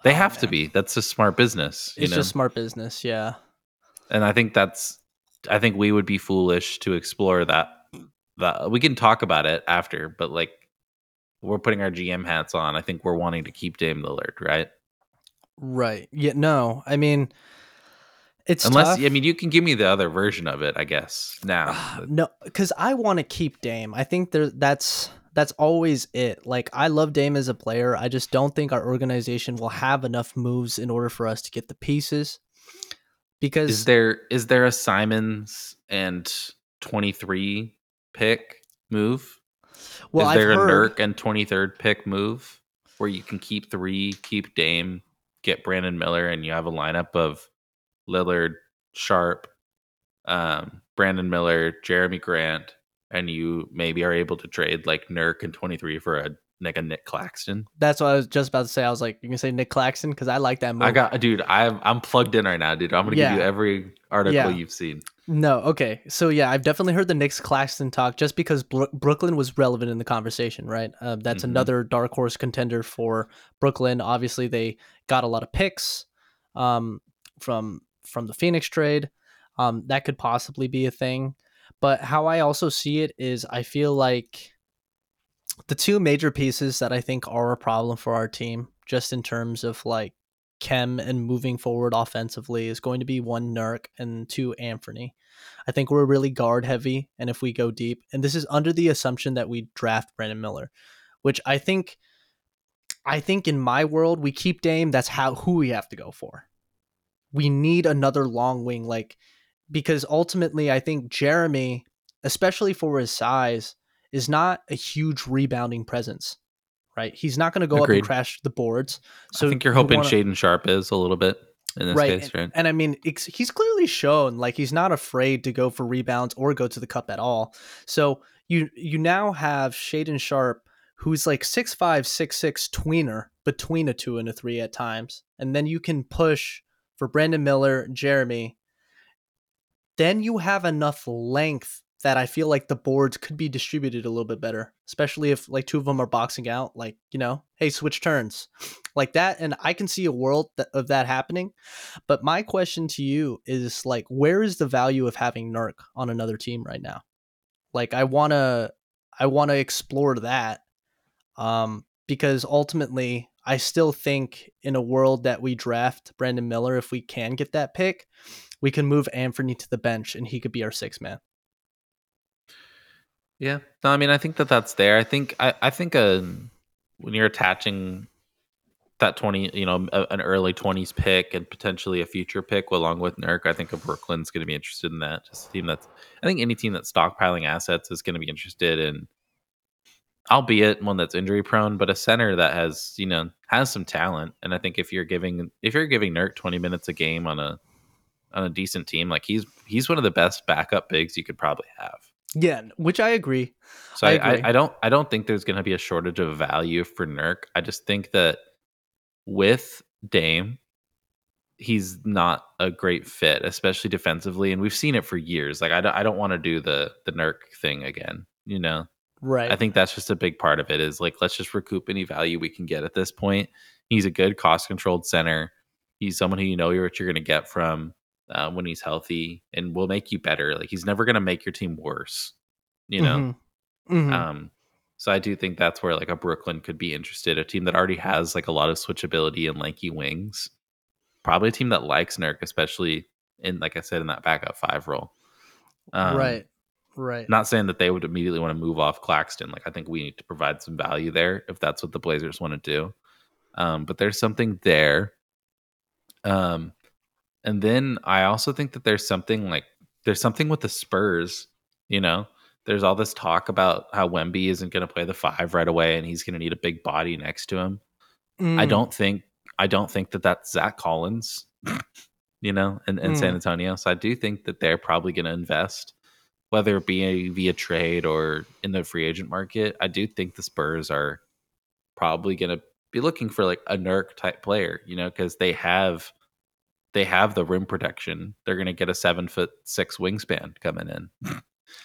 A: They oh, have man. to be. That's a smart business.
B: It's know? just smart business, yeah.
A: And I think that's. I think we would be foolish to explore that that we can talk about it after, but like we're putting our GM hats on. I think we're wanting to keep Dame Lillard, right?
B: Right. Yeah. No. I mean, it's
A: unless
B: tough.
A: I mean you can give me the other version of it. I guess now.
B: Ah, no, because I want to keep Dame. I think there that's that's always it. Like I love Dame as a player. I just don't think our organization will have enough moves in order for us to get the pieces. Because
A: is there is there a Simons and twenty three pick move? Well, is there I've a heard... Nurk and 23rd pick move where you can keep three, keep Dame, get Brandon Miller, and you have a lineup of Lillard, Sharpe, um, Brandon Miller, Jerami Grant, and you maybe are able to trade like Nurk and 23 for a like a Nic Claxton.
B: That's what I was just about to say. I was like, you can say Nic Claxton because I like that move.
A: I got, dude. I'm I'm plugged in right now, dude. I'm gonna yeah. give you every article yeah. you've seen.
B: No, okay. So yeah, I've definitely heard the Nic Claxton talk just because Bro- Brooklyn was relevant in the conversation, right? Uh, that's mm-hmm. another dark horse contender for Brooklyn. Obviously, they got a lot of picks um, from from the Phoenix trade. Um, that could possibly be a thing. But how I also see it is, I feel like the two major pieces that I think are a problem for our team, just in terms of like Chem and moving forward offensively, is going to be one Nurk and two Anthony. I think we're really guard heavy, and if we go deep, and this is under the assumption that we draft Brandon Miller, which I think, I think in my world we keep Dame. That's how who we have to go for. We need another long wing, like because ultimately I think Jerami, especially for his size, is not a huge rebounding presence. Right, he's not going to go
A: Agreed.
B: up and crash the boards. So
A: I think you're
B: you
A: hoping
B: wanna-
A: Shaedon Sharpe is a little bit in this
B: right,
A: case,
B: and,
A: right?
B: and I mean, it's, he's clearly shown like he's not afraid to go for rebounds or go to the cup at all. So you you now have Shaedon Sharpe, who's like six five, six six tweener between a two and a three at times, and then you can push for Brandon Miller, Jerami. Then you have enough length that I feel like the boards could be distributed a little bit better, especially if like two of them are boxing out. Like you know, hey, switch turns, like that, and I can see a world that, of that happening. But my question to you is like, where is the value of having Nurk on another team right now? Like, I wanna, I wanna explore that, um, because ultimately, I still think in a world that we draft Brandon Miller, if we can get that pick, we can move Anthony to the bench and he could be our six man.
A: Yeah, no, I mean, I think that that's there. I think I, I think uh, when you're attaching that twenty, you know, a, an early twenties pick and potentially a future pick along with Nurk, I think a Brooklyn's going to be interested in that. Just a team that's, I think any team that's stockpiling assets is going to be interested in, albeit one that's injury prone, but a center that has, you know, has some talent. And I think if you're giving if you're giving Nurk twenty minutes a game on a on a decent team, like he's he's one of the best backup bigs you could probably have.
B: Yeah, which I agree.
A: So
B: I
A: I, I. I don't I don't think there's going to be a shortage of value for Nurk. I just think that with Dame, he's not a great fit, especially defensively, and we've seen it for years. Like I don't I don't want to do the the Nurk thing again. You know,
B: Right.
A: I think that's just a big part of it. Is like let's just recoup any value we can get at this point. He's a good cost controlled center. He's someone who you know what you're going to get from uh, when he's healthy, and will make you better. Like he's never going to make your team worse. You know.
B: Mhm. Mhm.
A: Um, so I do think that's where like a Brooklyn could be interested, a team that already has like a lot of switchability and lanky wings. Probably a team that likes Nurk, especially in like I said in that backup five role. Um,
B: right. Right.
A: Not saying that they would immediately want to move off Claxton. Like I think we need to provide some value there if that's what the Blazers want to do. Um, but there's something there. Um, and then I also think that there's something like there's something with the Spurs. You know, there's all this talk about how Wemby isn't going to play the five right away, and he's going to need a big body next to him. I
B: Mm.
A: don't think I don't think that that's Zach Collins. You know, in, in San
B: Mm.
A: Antonio. So I do think that they're probably going to invest, whether it be via trade or in the free agent market. I do think the Spurs are probably going to be looking for like a Nurk type player, you know, because they have they have the rim protection. They're going to get a seven foot six wingspan coming in,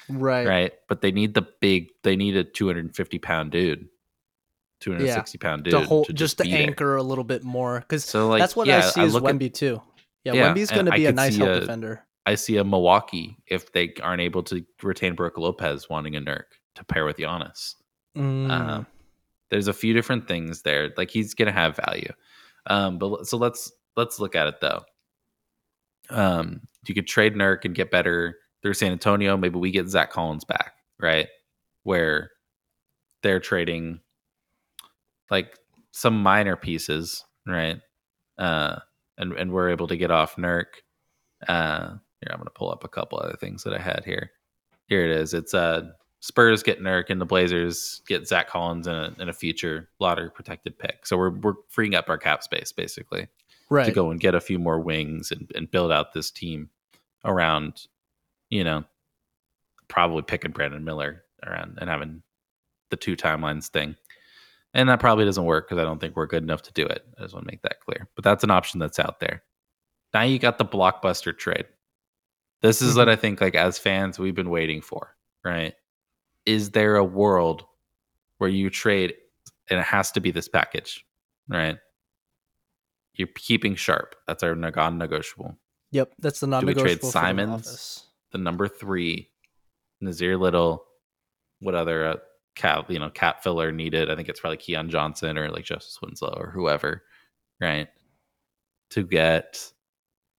B: Right.
A: right? But they need the big. They need a two hundred and fifty pound dude, two hundred and sixty pound dude
B: to hold
A: to
B: just to anchor a little bit more because
A: So like
B: that's what
A: yeah,
B: I see
A: look at-
B: Wemby too. Yeah,
A: Yeah,
B: Wemby's going to be a nice help
A: a-
B: defender.
A: I see a Milwaukee if they aren't able to retain Brook Lopez wanting a Nurk to pair with Giannis.
B: Mm.
A: Um, there's a few different things there. Like he's gonna have value. Um, but so let's let's look at it though. Um, you could trade Nurk and get better through San Antonio. Maybe we get Zach Collins back, right? Where they're trading like some minor pieces, right? Uh, and and we're able to get off Nurk. Uh, here I'm gonna pull up a couple other things that I had here. Here it is. It's uh Spurs get Nurk and the Blazers get Zach Collins in a, in a future lottery protected pick. So we're we're freeing up our cap space basically
B: right.
A: to go and get a few more wings and, and build out this team around, you know, probably picking Brandon Miller around and having the two timelines thing. And that probably doesn't work because I don't think we're good enough to do it. I just want to make that clear. But that's an option that's out there. Now you got the blockbuster trade. This is what
B: Mhm.
A: I think, like as fans, we've been waiting for, right? Is there a world where you trade and it has to be this package, right? You're keeping Sharpe. That's our non negotiable.
B: Yep, that's the non-negotiable. for the
A: Simons?
B: office.
A: The number three, Nassir Little, what other uh, cap, you know, cap filler needed. I think it's probably Keon Johnson or like Justice Winslow or whoever, right? To get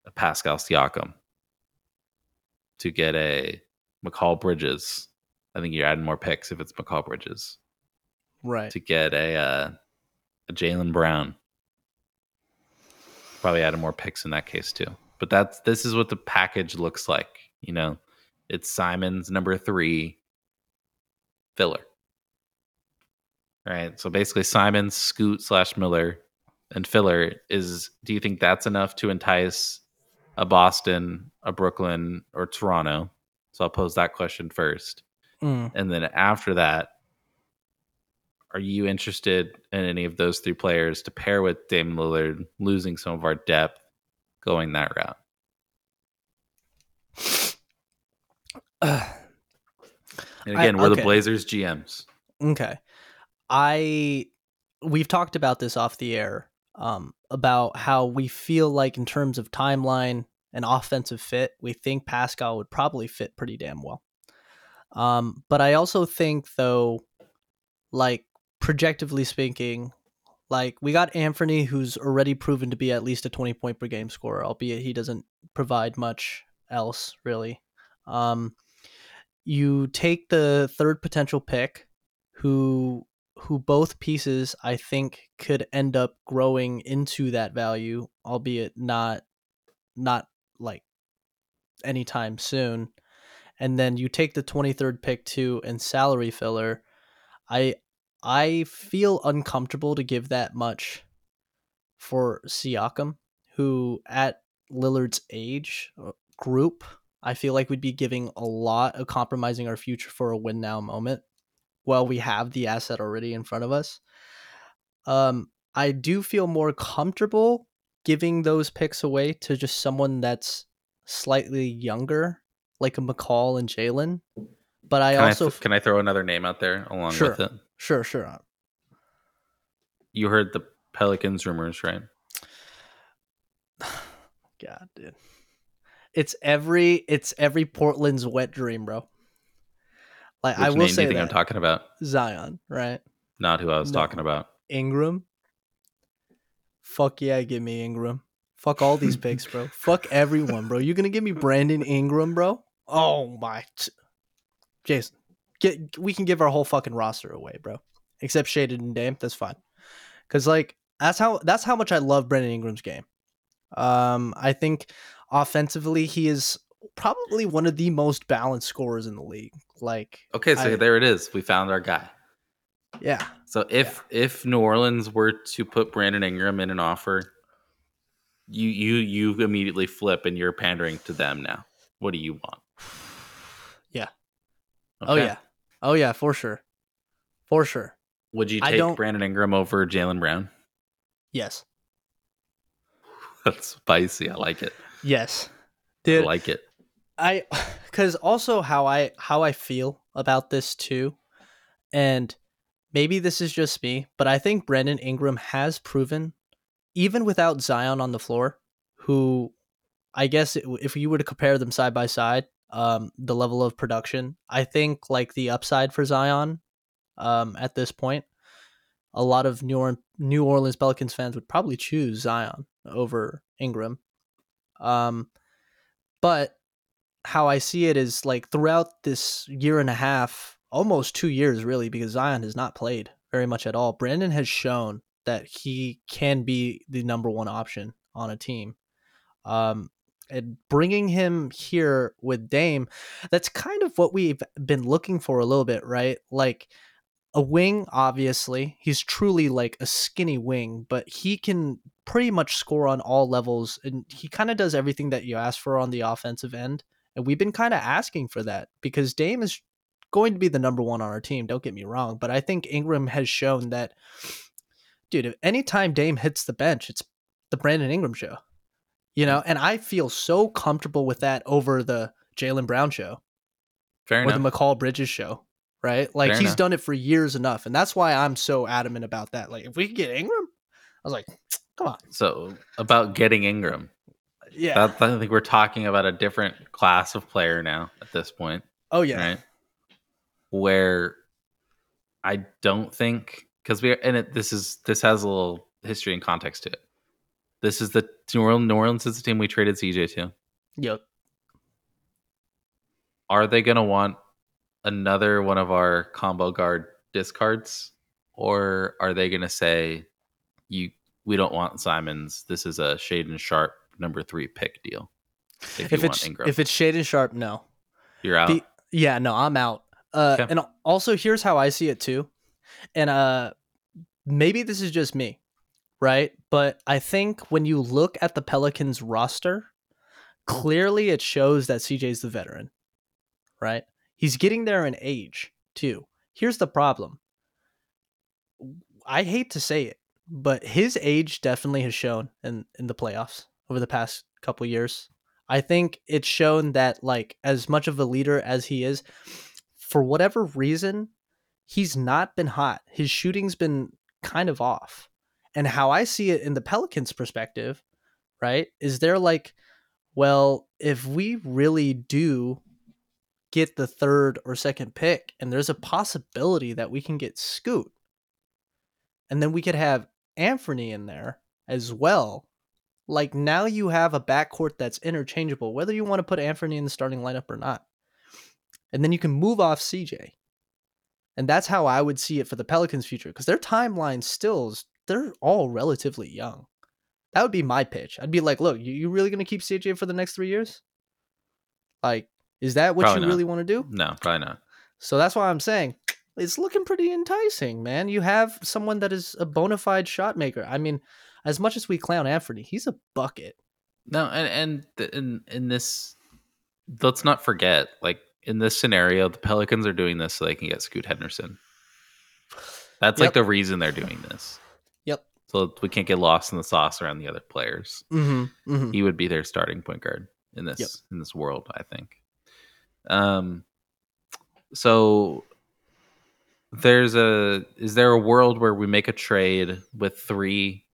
A: a Pascal Siakam, to get a Mikal Bridges. I think you're adding more picks if it's Mikal Bridges.
B: Right.
A: To get a uh, a Jaylen Brown. Probably added more picks in that case too. But that's this is what the package looks like. You know, it's Simon's number three filler. Right. So basically Simon, Scoot slash Miller, and filler is do you think that's enough to entice a Boston, a Brooklyn, or Toronto? So I'll pose that question first.
B: Mm.
A: And then after that, are you interested in any of those three players to pair with Damian Lillard, losing some of our depth going that route?
B: Uh,
A: And
B: I-
A: again, we're
B: okay.
A: the Blazers GMs.
B: Okay. I we've talked about this off the air um about how we feel like in terms of timeline and offensive fit, we think Pascal would probably fit pretty damn well. Um but I also think though like projectively speaking, like we got Anthony who's already proven to be at least a 20 point per game scorer, albeit he doesn't provide much else really. Um you take the third potential pick who who both pieces I think could end up growing into that value, albeit not not like anytime soon. And then you take the 23rd pick too and salary filler. I I feel uncomfortable to give that much for Siakam, who at Lillard's age uh, group, I feel like we'd be giving a lot of compromising our future for a win now moment. While we have the asset already in front of us. Um, I do feel more comfortable giving those picks away to just someone that's slightly younger, like a Mikal and Jaylen. But I
A: Can I,
B: also
A: th- can I throw another name out there along
B: Sure.
A: with it?
B: Sure sure uh,
A: You heard the Pelicans rumors, right?
B: God, dude. It's every it's every Portland's wet dream, bro. Like I
A: Which
B: will say that
A: I'm talking about?
B: Zion, right?
A: Not who I was
B: No.
A: talking about.
B: Ingram. Fuck yeah, give me Ingram. Fuck all these picks, bro. Fuck everyone, bro. You gonna give me Brandon Ingram, bro? Oh my, Jason, get we can give our whole fucking roster away, bro. Except Shaedon and Dame, that's fine. Cause like that's how that's how much I love Brandon Ingram's game. Um, I think offensively he is probably one of the most balanced scorers in the league. Like,
A: Okay, so
B: I-
A: there it is. We found our guy.
B: yeah,
A: So if if New Orleans were to put Brandon Ingram in an offer, you you you immediately flip and you're pandering to them now. What do you want?
B: Yeah. Oh yeah. Oh yeah, for sure. For sure.
A: Would you take Brandon Ingram over Jaylen Brown?
B: Yes.
A: That's spicy. I like it.
B: Yes. dude.
A: I like it.
B: I cuz also how I how I feel about this too and maybe this is just me, but I think Brandon Ingram has proven even without Zion on the floor, who I guess if you were to compare them side by side, um the level of production, I think like the upside for Zion um at this point a lot of New, or- New Orleans Pelicans fans would probably choose Zion over Ingram. Um, but how I see it is like throughout this year and a half, almost two years really, because Zion has not played very much at all. Brandon has shown that he can be the number one option on a team. Um, and bringing him here with Dame, that's kind of what we've been looking for a little bit, right? Like a wing, obviously. He's truly like a skinny wing, but he can pretty much score on all levels and he kind of does everything that you ask for on the offensive end. And we've been kind of asking for that because Dame is going to be the number one on our team. Don't get me wrong. But I think Ingram has shown that, dude, anytime Dame hits the bench, it's the Brandon Ingram show. You know, mm. and I feel so comfortable with that over the Jaylen Brown show
A: Fair
B: or
A: enough.
B: the Mikal Bridges show, right? Like
A: Fair
B: he's
A: enough.
B: done it for years enough, and that's why I'm so adamant about that. Like if we could get Ingram, I was like, come on,
A: so about getting Ingram,
B: yeah,
A: that, I think we're talking about a different class of player now at this point,
B: oh yeah,
A: right? Where I don't think because we are and it, this is this has a little history and context to it. This is the New Orleans, New Orleans is the team we traded CJ to.
B: Yep.
A: Are they going to want another one of our combo guard discards, or are they going to say, "You, we don't want Simons. This is a Shaedon Sharpe number three pick deal."
B: If, it's if it's Shaedon Sharpe, no.
A: You're out.
B: The- yeah, no, I'm out. Uh,
A: Okay.
B: And also, here's how I see it too. And uh, maybe this is just me, right? But I think when you look at the Pelicans roster, clearly it shows that CJ's the veteran, right? He's getting there in age too. Here's the problem. I hate to say it, but his age definitely has shown in in the playoffs over the past couple years. I think it's shown that like as much of a leader as he is, for whatever reason, he's not been hot. His shooting's been kind of off. And how I see it in the Pelicans perspective, right? Is they're like, well, if we really do get the third or second pick and there's a possibility that we can get Scoot and then we could have Anthony in there as well. Like now you have a backcourt that's interchangeable, whether you want to put Anthony in the starting lineup or not. And then you can move off CJ. And that's how I would see it for the Pelicans' future because their timeline still is, they're all relatively young. That would be my pitch. I'd be like, look, you, you really going to keep CJ for the next three years? Like, is that what
A: Probably
B: you
A: not.
B: really want to do?
A: no, probably not.
B: So that's why I'm saying it's looking pretty enticing, man. You have someone that is a bona fide shot maker. I mean, as much as we clown Anthony, he's a bucket.
A: No, and and in in this, let's not forget, like in this scenario, the Pelicans are doing this so they can get Scoot Henderson. That's like the reason they're doing this. So we can't get lost in the sauce around the other players.
B: Mm-hmm. mm-hmm.
A: He would be their starting point guard in this
B: Yep.
A: in this world, I think. Um. So there's a is there a world where we make a trade with three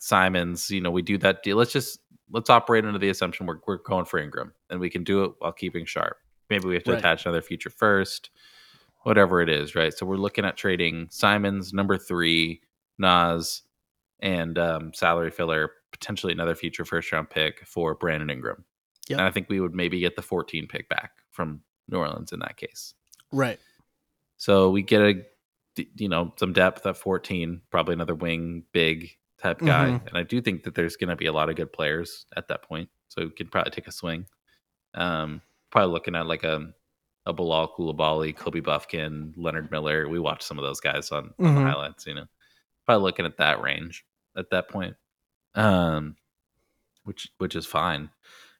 A: Simons? You know, we do that deal. Let's just let's operate under the assumption we're we're going for Ingram, and we can do it while keeping Sharpe. Maybe we have to
B: Right.
A: attach another future first, whatever it is, right? So we're looking at trading Simons number three, Nas, and um, salary filler, potentially another future first round pick for Brandon Ingram.
B: Yep.
A: And I think we would maybe get the 14 pick back from New Orleans in that case.
B: Right.
A: So we get a, you know, some depth at 14, probably another wing, big type guy.
B: Mhm.
A: And I do think that there's going to be a lot of good players at that point. So we could probably take a swing. Um, probably looking at like a, a Bilal Koulibaly, Kobe Bufkin, Leonard Miller. We watched some of those guys on, on the
B: Mhm.
A: highlights, you know, probably looking at that range at that point. Um, which, which is fine.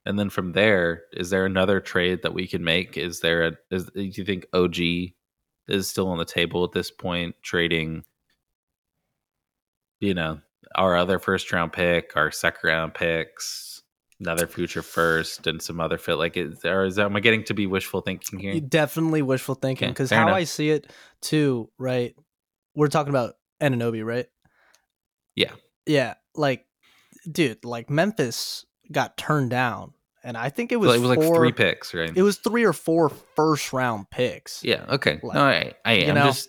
A: And then from there, is there another trade that we can make? Is there a, is, do you think OG is still on the table at this point, trading, you know, our other first round pick, our second round picks, another future first, and some other fit? Like, is there, is, am I getting to be wishful thinking here?
B: Definitely wishful thinking because
A: fair
B: how
A: enough.
B: I see it too, right? We're talking about Anunoby, right?
A: Yeah.
B: Yeah. Like, dude, like Memphis got turned down, and I think it was
A: it was like three picks, right?
B: It was three or four first round picks.
A: yeah. Okay.
B: like,
A: no, I, I am just,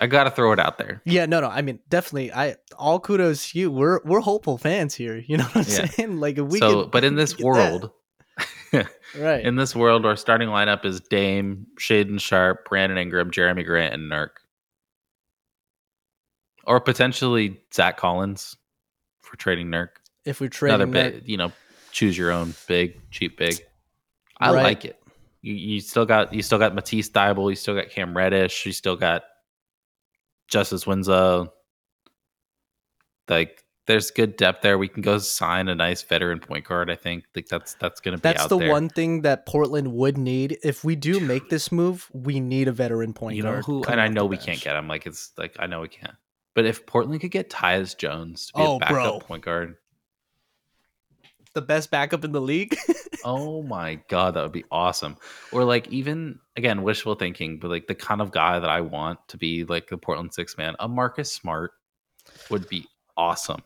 A: I got to throw it out there.
B: Yeah, no, no. I mean, definitely. I all kudos to you. We're we're hopeful fans here. You know what I'm
A: Yeah.
B: saying? Like, if we
A: so,
B: could
A: but in this world,
B: right?
A: in this world, our starting lineup is Dame, Shaedon Sharpe, Brandon Ingram, Jerami Grant, and Nurk. Or potentially Zach Collins for trading Nurk.
B: if we
A: trade
B: Another that,
A: you know, choose your own big, cheap big. I
B: Right.
A: like it. You, you still got you still got Matisse Thybulle, you still got Cam Reddish, you still got Justice Winslow. Like there's good depth there. We can go sign a nice veteran point guard. I think like that's that's gonna be
B: that's the
A: there.
B: one thing that Portland would need. If we do make this move, we need a veteran point
A: you know
B: guard.
A: who, and I know we
B: bench.
A: can't get him. Like it's like I know we can't. But if Portland could get Tyus Jones to be
B: Oh,
A: a backup
B: bro.
A: point guard,
B: the best backup in the league.
A: oh my god, that would be awesome. Or like even again, wishful thinking, but like the kind of guy that I want to be like the Portland six man, a Marcus Smart would be awesome.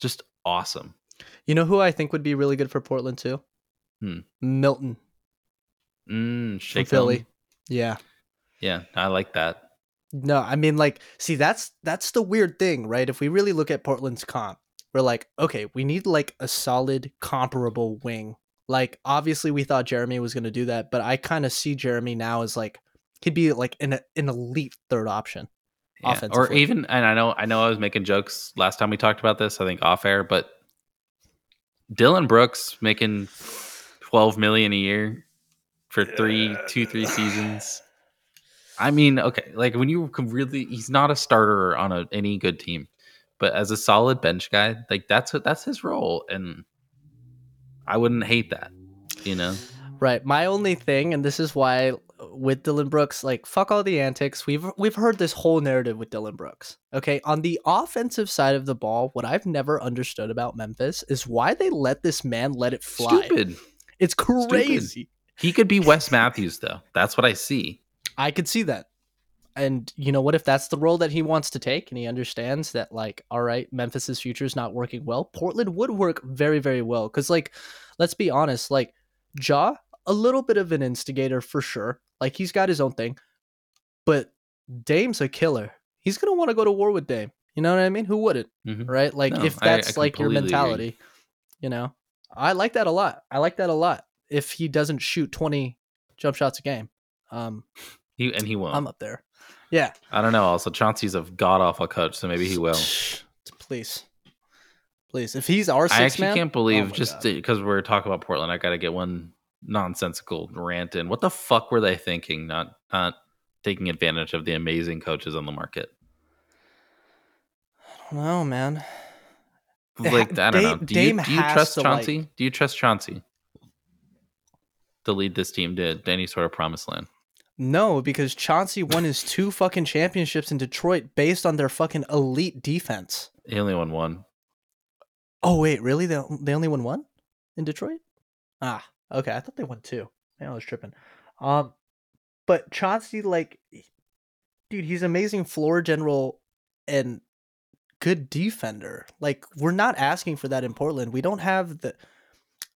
A: Just awesome.
B: you know who I think would be really good for Portland too?
A: Hmm.
B: Milton
A: Mm,
B: from
A: shake
B: Philly.
A: Philly.
B: Yeah,
A: Yeah, I like that.
B: No, I mean like see that's that's the weird thing, right? If we really look at Portland's comp, we're like, okay, we need like a solid comparable wing. Like obviously we thought Jerami was going to do that, but I kind of see Jerami now as like he'd be like an an elite third option.
A: Yeah. Or even, and I know, I know, I was making jokes last time we talked about this. I think off air, but Dillon Brooks making twelve million a year for three, two, three seasons. I mean, okay, like when you can really, he's not a starter on a, any good team, but as a solid bench guy, like that's what that's his role, and I wouldn't hate that, you know.
B: Right. My only thing, and this is why with Dillon Brooks, like fuck all the antics. We've we've heard this whole narrative with Dillon Brooks. Okay, on the offensive side of the ball, what I've never understood about Memphis is why they let this man let it fly.
A: Stupid.
B: It's crazy.
A: He could be Wes Matthews though. That's what I see.
B: I could see that. And you know what? If that's the role that he wants to take, and he understands that, like, all right, Memphis's future is not working well, Portland would work very, very well. Because, like, let's be honest, like, Ja, a little bit of an instigator for sure. Like, he's got his own thing, but Dame's a killer. He's gonna want to go to war with Dame. You know what I mean? Who wouldn't?
A: Mhm.
B: Right? Like,
A: No,
B: if
A: I- I
B: that's like your
A: completely agree.
B: mentality, you know, I like that a lot. I like that a lot. If he doesn't shoot twenty jump shots a game, um,
A: He and he won't.
B: I'm up there. Yeah.
A: I don't know. Also, Chauncey's a god awful coach, so maybe he will.
B: Please, please. If he's our six
A: I actually
B: man,
A: can't
B: oh
A: believe
B: my
A: just because we're talking about Portland, I got to get one nonsensical rant in. What the fuck were they thinking? Not not taking advantage of the amazing coaches on the market.
B: I don't know, man.
A: Like I don't know.
B: Dame-
A: Do you, do you trust
B: to, like-
A: Chauncey? Do you trust Chauncey to lead this team to, to any sort of promised land?
B: No, because Chauncey won his two fucking championships in Detroit based on their fucking elite defense.
A: He only won one.
B: Oh wait, really? They they only won one in Detroit? Ah, okay. I thought they won two. Man, I was tripping. Um, but Chauncey, like, dude, he's amazing floor general and good defender. Like, we're not asking for that in Portland. We don't have the,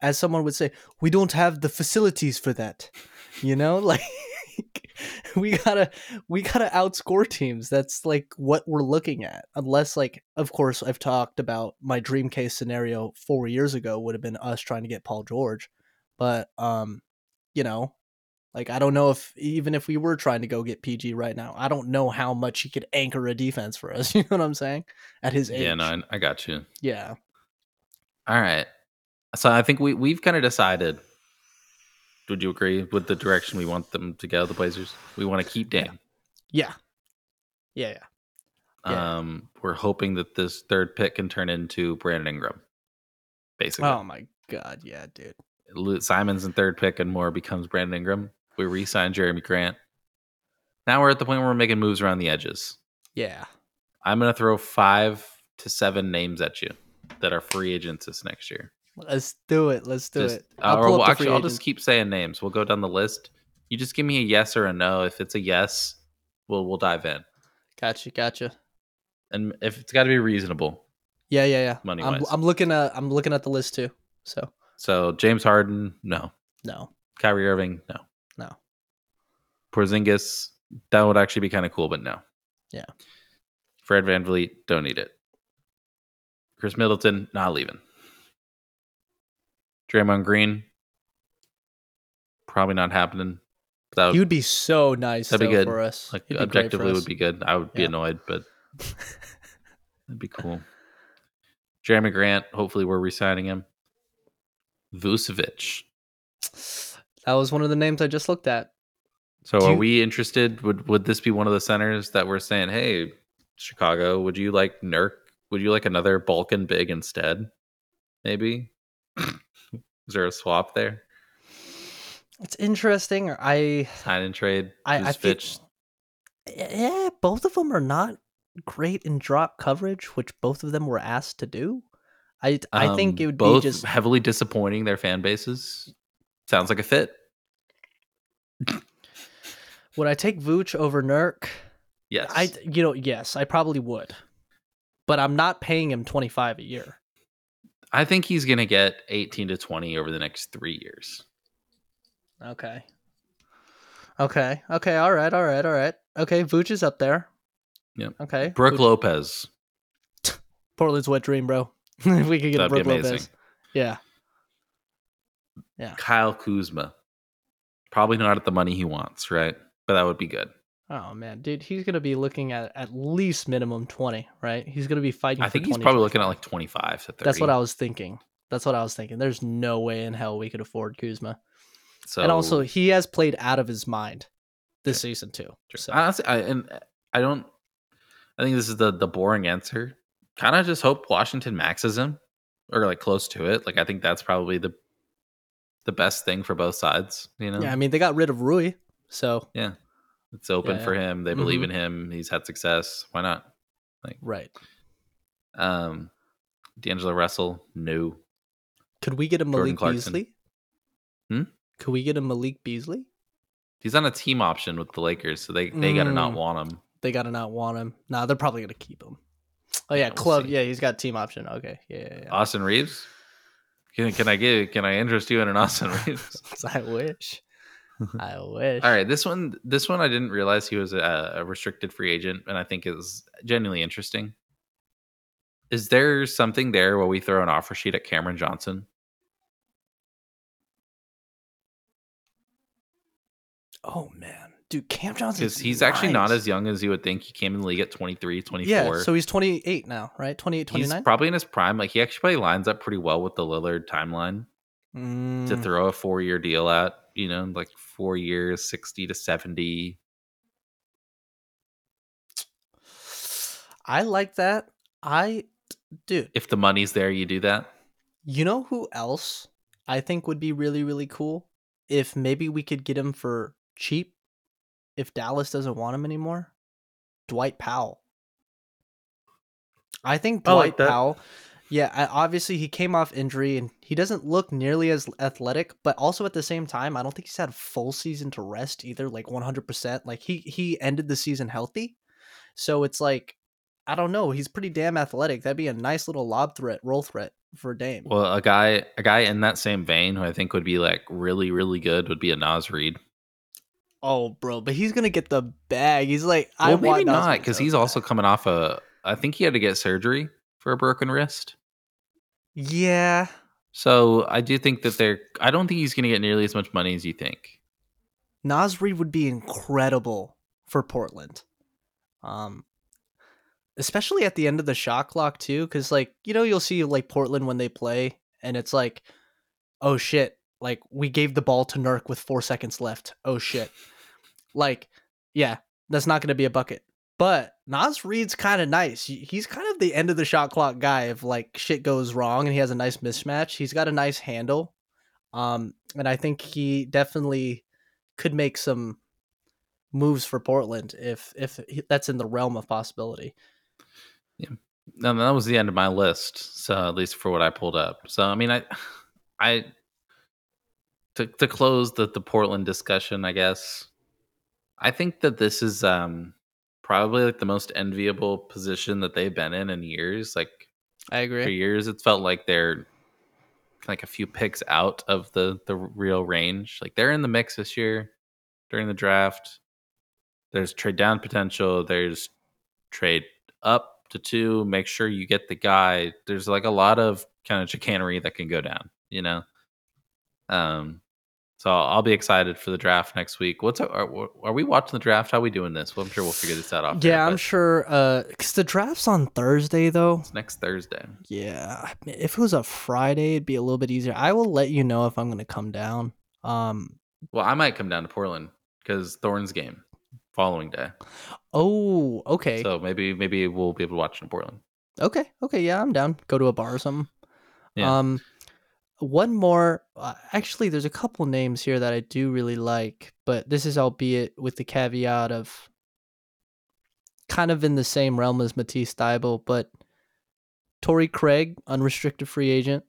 B: as someone would say, we don't have the facilities for that. You know, like. we gotta we gotta outscore teams that's like what we're looking at unless like of course i've talked about my dream case scenario four years ago would have been us trying to get paul george but um you know like i don't know if even if we were trying to go get pg right now i don't know how much he could anchor a defense for us you know what i'm saying at his age
A: Yeah, no, I, I got you.
B: yeah
A: All right. So I think we we've kind of decided. Would you agree with the direction we want them to go? The Blazers. We want to keep Dame.
B: yeah yeah yeah Yeah.
A: Um, we're hoping that this third pick can turn into Brandon Ingram. Basically,
B: oh my god yeah dude
A: Simon's in third pick and more becomes Brandon Ingram. We re-sign Jerami Grant. Now we're at the point where we're making moves around the edges.
B: yeah
A: I'm gonna throw five to seven names at you that are free agents this next year.
B: Let's do it let's do
A: Just-
B: it
A: uh, or
B: pull
A: well, actually, I'll just keep saying names. We'll go down the list. You just give me a yes or a no. If it's a yes, we'll we'll dive in.
B: gotcha gotcha
A: And if it's got to be reasonable.
B: Yeah, yeah, yeah. I'm,
A: Money-wise.
B: I'm looking at I'm looking at the list too. So
A: So James Harden, no.
B: no,
A: Kyrie Irving, no.
B: no.
A: Porzingis, that would actually be kind of cool, but no.
B: Yeah.
A: Fred VanVleet, don't need it. Khris Middleton, not leaving. Draymond Green, probably not happening. That
B: He
A: would,
B: would be so nice
A: That'd be good.
B: for us.
A: like
B: He'd be great for
A: objectively would be good. I would be annoyed, but that'd be cool. Jerami Grant, hopefully we're re-signing him. Vucevic.
B: That was one of the names I just looked at.
A: So
B: Do
A: are
B: you-
A: we interested? Would would this be one of the centers that we're saying, hey, Chicago, would you like Nurk? Would you like another Balkan big instead? Maybe? Is there a swap there?
B: It's interesting. I
A: Sign and trade?
B: I, I feel,
A: Vucevic?
B: yeah, both of them are not great in drop coverage, which both of them were asked to do. I I think
A: Um,
B: it would
A: both
B: be just
A: heavily disappointing their fan bases. Sounds like a fit.
B: would I take Vooch over Nurk?
A: Yes.
B: I you know yes, I probably would, but I'm not paying him 25 a year.
A: I think he's gonna get 18 to 20 over the next three years.
B: Okay. Okay. Okay. All right. All right. All right. Okay. Vooch is up there.
A: Yep.
B: Okay.
A: Brook
B: Vooch-
A: Lopez.
B: Portland's wet dream, bro. if we could get a
A: That'd Brook.
B: Lopez. Yeah.
A: Kyle Kuzma. Probably not at the money he wants, right? But that would be good.
B: Oh man, dude, he's gonna be looking at at least minimum twenty, right? He's gonna be fighting.
A: I think he's
B: 20,
A: probably looking at like 25 to 30.
B: That's what I was thinking. That's what I was thinking. There's no way in hell we could afford Kuzma.
A: so,
B: and also, he has played out of his mind this season too. So
A: Honestly, I, and I don't. I think this is the the boring answer. Kind of just hope Washington maxes him, or like close to it. Like I think that's probably the the best thing for both sides. You know,
B: yeah, I mean they got rid of Rui, so
A: it's open
B: Yeah,
A: for him. They believe
B: Mhm.
A: in him. He's had success. Why not?
B: Like right.
A: Um, D'Angelo Russell, no.
B: Could we get a Malik Beasley?
A: Hmm?
B: Could we get a Malik Beasley?
A: He's on a team option with the Lakers, so they they gotta not
B: Mm.
A: want him.
B: They gotta not want him. Nah, they're probably gonna keep him. Oh yeah,
A: Yeah, we'll
B: club.
A: see.
B: yeah, he's got team option. Okay, yeah, yeah, yeah.
A: Austin Reaves. Can, can I give? Can I interest you in an Austin Reaves?
B: I wish. I wish.
A: All right, this one, this one, I didn't realize he was a, a restricted free agent, and I think is genuinely interesting. Is there something there where we throw an offer sheet at Cameron Johnson?
B: Oh man, dude, Cam Johnson.
A: Because he's actually not as young as you would think. He came in the league at 23, 24.
B: Yeah, so he's 28 now, right? 28,
A: he's
B: 29.
A: probably in his prime. Like he actually probably lines up pretty well with the Lillard timeline to
B: Mm,
A: throw a four year deal at. You know, like four years, sixty to seventy.
B: I like that. I, dude,
A: If the money's there, you do that.
B: you know who else I think would be really, really cool? If maybe we could get him for cheap if Dallas doesn't want him anymore? Dwight Powell. I think
A: I
B: Dwight
A: like that.
B: Powell. Yeah, obviously he came off injury and he doesn't look nearly as athletic, but also at the same time, I don't think he's had a full season to rest either, like 100%. Like he he ended the season healthy. So it's like I don't know, he's pretty damn athletic. That'd be a nice little lob threat, roll threat for Dame.
A: Well, a guy, a guy in that same vein who I think would be like really, really good would be a Naz Reid.
B: Oh, bro, but he's gonna get the bag. He's like, I
A: Well,
B: want
A: maybe not because he's also coming off a. I think he had to get surgery for a broken wrist.
B: yeah.
A: So I do think that they're. I don't think he's going to get nearly as much money as you think.
B: Naz Reid would be incredible for Portland. Um especially at the end of the shot clock too cuz like you know you'll see like Portland when they play and it's like oh shit like we gave the ball to Nurk with 4 seconds left. Oh shit. Like yeah, that's not going to be a bucket. But Naz Reid's kind of nice. He's kind of the end of the shot clock guy if like shit goes wrong and he has a nice mismatch. He's got a nice handle. Um and I think he definitely could make some moves for Portland if if that's in the realm of possibility. Yeah.
A: And that was the end of my list. So at least for what I pulled up. So I mean, I, I, to to close the the Portland discussion, I guess, I think that this is um probably like the most enviable position that they've been in in years. Like
B: I agree.
A: for years, it's felt like they're like a few picks out of the the real range. Like they're in the mix this year during the draft. There's trade down potential. There's trade up to two. Make sure you get the guy. There's like a lot of kind of chicanery that can go down. You know. Um. So I'll be excited for the draft next week. What's are, are we watching the draft? How are we doing this? Well, I'm sure we'll figure this out off.
B: Yeah, I'm
A: but
B: sure. Uh, cause the draft's on Thursday though.
A: It's next Thursday.
B: Yeah, if it was a Friday, it'd be a little bit easier. I will let you know if I'm gonna come down. Um.
A: Well, I might come down to Portland because Thorns game following day.
B: Oh, okay.
A: So maybe maybe we'll be able to watch in Portland.
B: Okay. Okay. Yeah, I'm down. Go to a bar or something.
A: Yeah.
B: Um, one more. Uh, actually, there's a couple names here that I do really like, but this is albeit with the caveat of kind of in the same realm as Matisse Thybulle, but Torrey Craig, unrestricted free agent.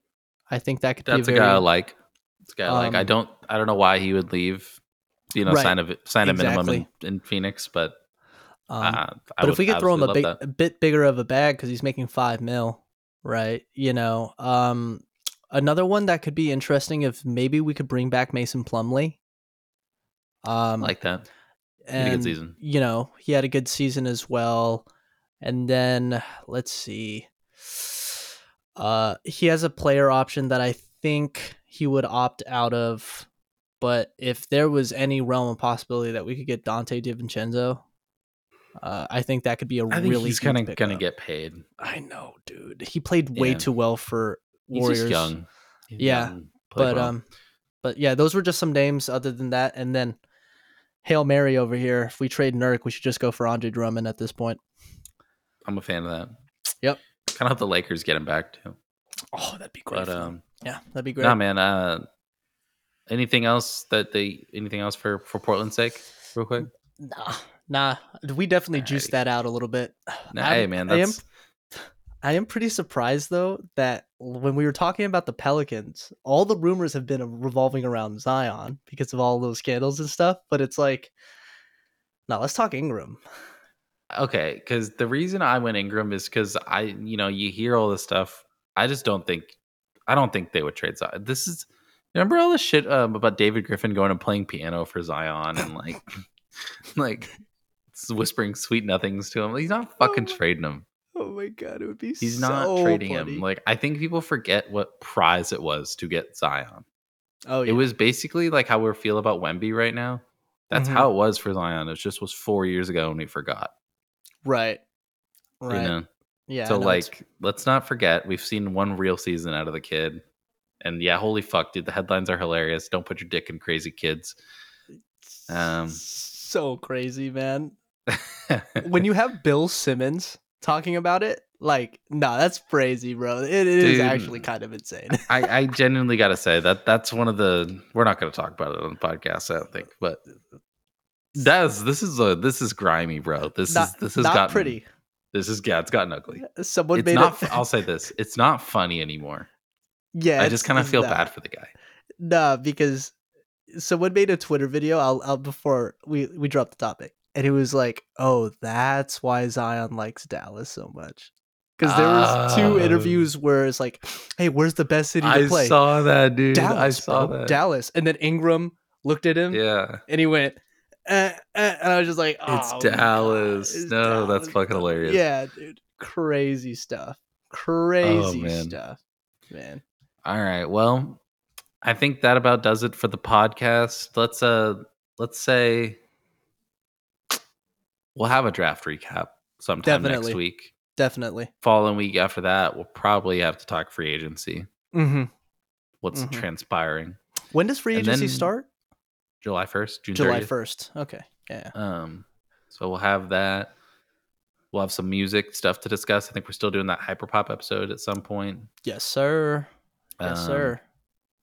B: I think that could
A: That's
B: be
A: a
B: a
A: guy I like. It's a guy I like. I
B: Um,
A: don't I don't know why he would leave. You know,
B: Right.
A: sign a sign a minimum in, in Phoenix, but
B: um,
A: uh,
B: but if we could throw him a big, a bit bigger of a bag because he's making five mil, right? You know, um, another one that could be interesting if maybe we could bring back Mason Plumlee.
A: I
B: Um,
A: like that. had a good
B: and
A: season.
B: you know he had a good season as well. And then let's see, uh, he has a player option that I think he would opt out of. But if there was any realm of possibility that we could get Donte DiVincenzo, uh, I think that could be a
A: I
B: really
A: he's kind of gonna get paid.
B: I know, dude. He played way
A: Yeah.
B: too well for Warriors.
A: just young. He's
B: Yeah,
A: young,
B: but
A: well.
B: um, but yeah, those were just some names. Other than that, and then Hail Mary over here. If we trade Nurk, we should just go for Andre Drummond at this point.
A: I'm a fan of that.
B: Yep.
A: Kind of hope the Lakers get him back too.
B: Oh, that'd be great.
A: But um,
B: yeah, that'd be great.
A: nah, man. Uh, anything else that they? Anything else for for Portland's sake? Real quick.
B: Nah, nah. We definitely juiced
A: Nah.
B: that out a little bit.
A: Nah,
B: I'm-
A: hey, man.
B: I am
A: That's
B: I am pretty surprised though that when we were talking about the Pelicans, all the rumors have been revolving around Zion because of all those scandals and stuff. But it's like, no, let's talk Ingram.
A: okay. Because the reason I went Ingram is because I, you know, you hear all this stuff. I just don't think. I don't think they would trade Zion. This is. Remember all the shit um, about David Griffin going and playing piano for Zion and like, like whispering sweet nothings to him. He's not fucking
B: Oh
A: trading him.
B: Oh my god, it would be.
A: He's not trading him. Like I think people forget what prize it was to get Zion.
B: oh, yeah.
A: It was basically like how we feel about Wemby right now. That's
B: Mhm.
A: how it was for Zion. It just was four years ago and we forgot.
B: right, right.
A: You know?
B: Yeah.
A: so
B: no, it's-
A: like let's not forget we've seen one real season out of the kid. And yeah, holy fuck, dude, the headlines are hilarious. Don't put your dick in crazy kids. um,
B: so crazy, man. when you have Bill Simmons talking about it, like, nah, that's crazy, bro. It, it is
A: Dude.
B: actually kind of insane.
A: I, I genuinely got to say that that's one of the. We're not going to talk about it on the podcast, I don't think, but that's this is a this is grimy, bro. This
B: not
A: is this has
B: not
A: gotten
B: pretty.
A: This is yeah, it's gotten ugly.
B: Uh, someone
A: It's
B: made
A: not.
B: it.
A: I'll say this: it's not funny anymore.
B: yeah,
A: I just kind of feel
B: not.
A: bad for the guy.
B: Nah, because someone made a Twitter video. I'll, I'll before we we drop the topic, and it was like, "Oh, that's why Zion likes Dallas so much." Because there was two
A: Oh.
B: interviews where it's like, "Hey, where's the best city to
A: I
B: play?"
A: I saw that, dude.
B: Dallas,
A: I saw
B: bro,
A: that.
B: Dallas, and then Ingram looked at him,
A: Yeah,
B: and he went, eh, eh, and I was just like,
A: it's
B: "Oh,
A: Dallas.
B: God, it's
A: no, that's fucking hilarious.
B: Yeah, dude, crazy stuff, crazy
A: man.
B: stuff, man.
A: All right. Well, I think that about does it for the podcast. Let's uh let's say we'll have a draft recap sometime
B: Definitely.
A: next week.
B: Definitely.
A: Following week after that, we'll probably have to talk free agency.
B: hmm
A: What's
B: Mhm.
A: transpiring?
B: When does free agency start?
A: July first, June
B: July first. Okay. Yeah.
A: Um, so we'll have that. We'll have some music stuff to discuss. I think we're still doing that hyperpop episode at some point.
B: Yes, sir. Yes,
A: Um,
B: sir.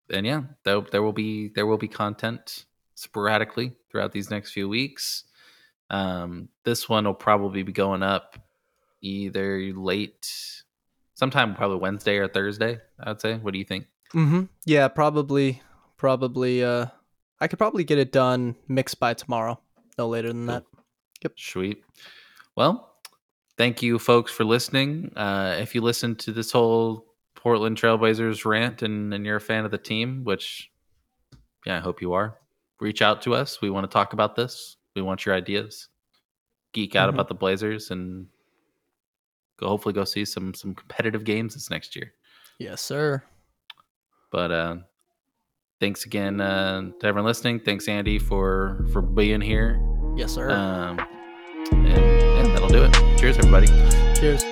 A: and yeah, there, there will be there will be content sporadically throughout these next few weeks. Um, this one will probably be going up either late, sometime probably Wednesday or Thursday. I'd say. What do you think?
B: Mm-hmm. Yeah, probably. Probably. Uh, I could probably get it done mixed by tomorrow. No later than that. Yep.
A: Sweet. Well, thank you, folks, for listening. Uh, if you listened to this whole Portland Trailblazers rant and, and you're a fan of the team, which, yeah, I hope you are, reach out to us. We want to talk about this. We want your ideas. Geek out
B: Mhm.
A: about the Blazers and go hopefully go see some some competitive games this next year.
B: Yes, sir.
A: But uh, thanks again uh, to everyone listening. Thanks, Andy, for for being here.
B: Yes, sir.
A: Um, and yeah, that'll do it. Cheers, everybody.
B: Cheers.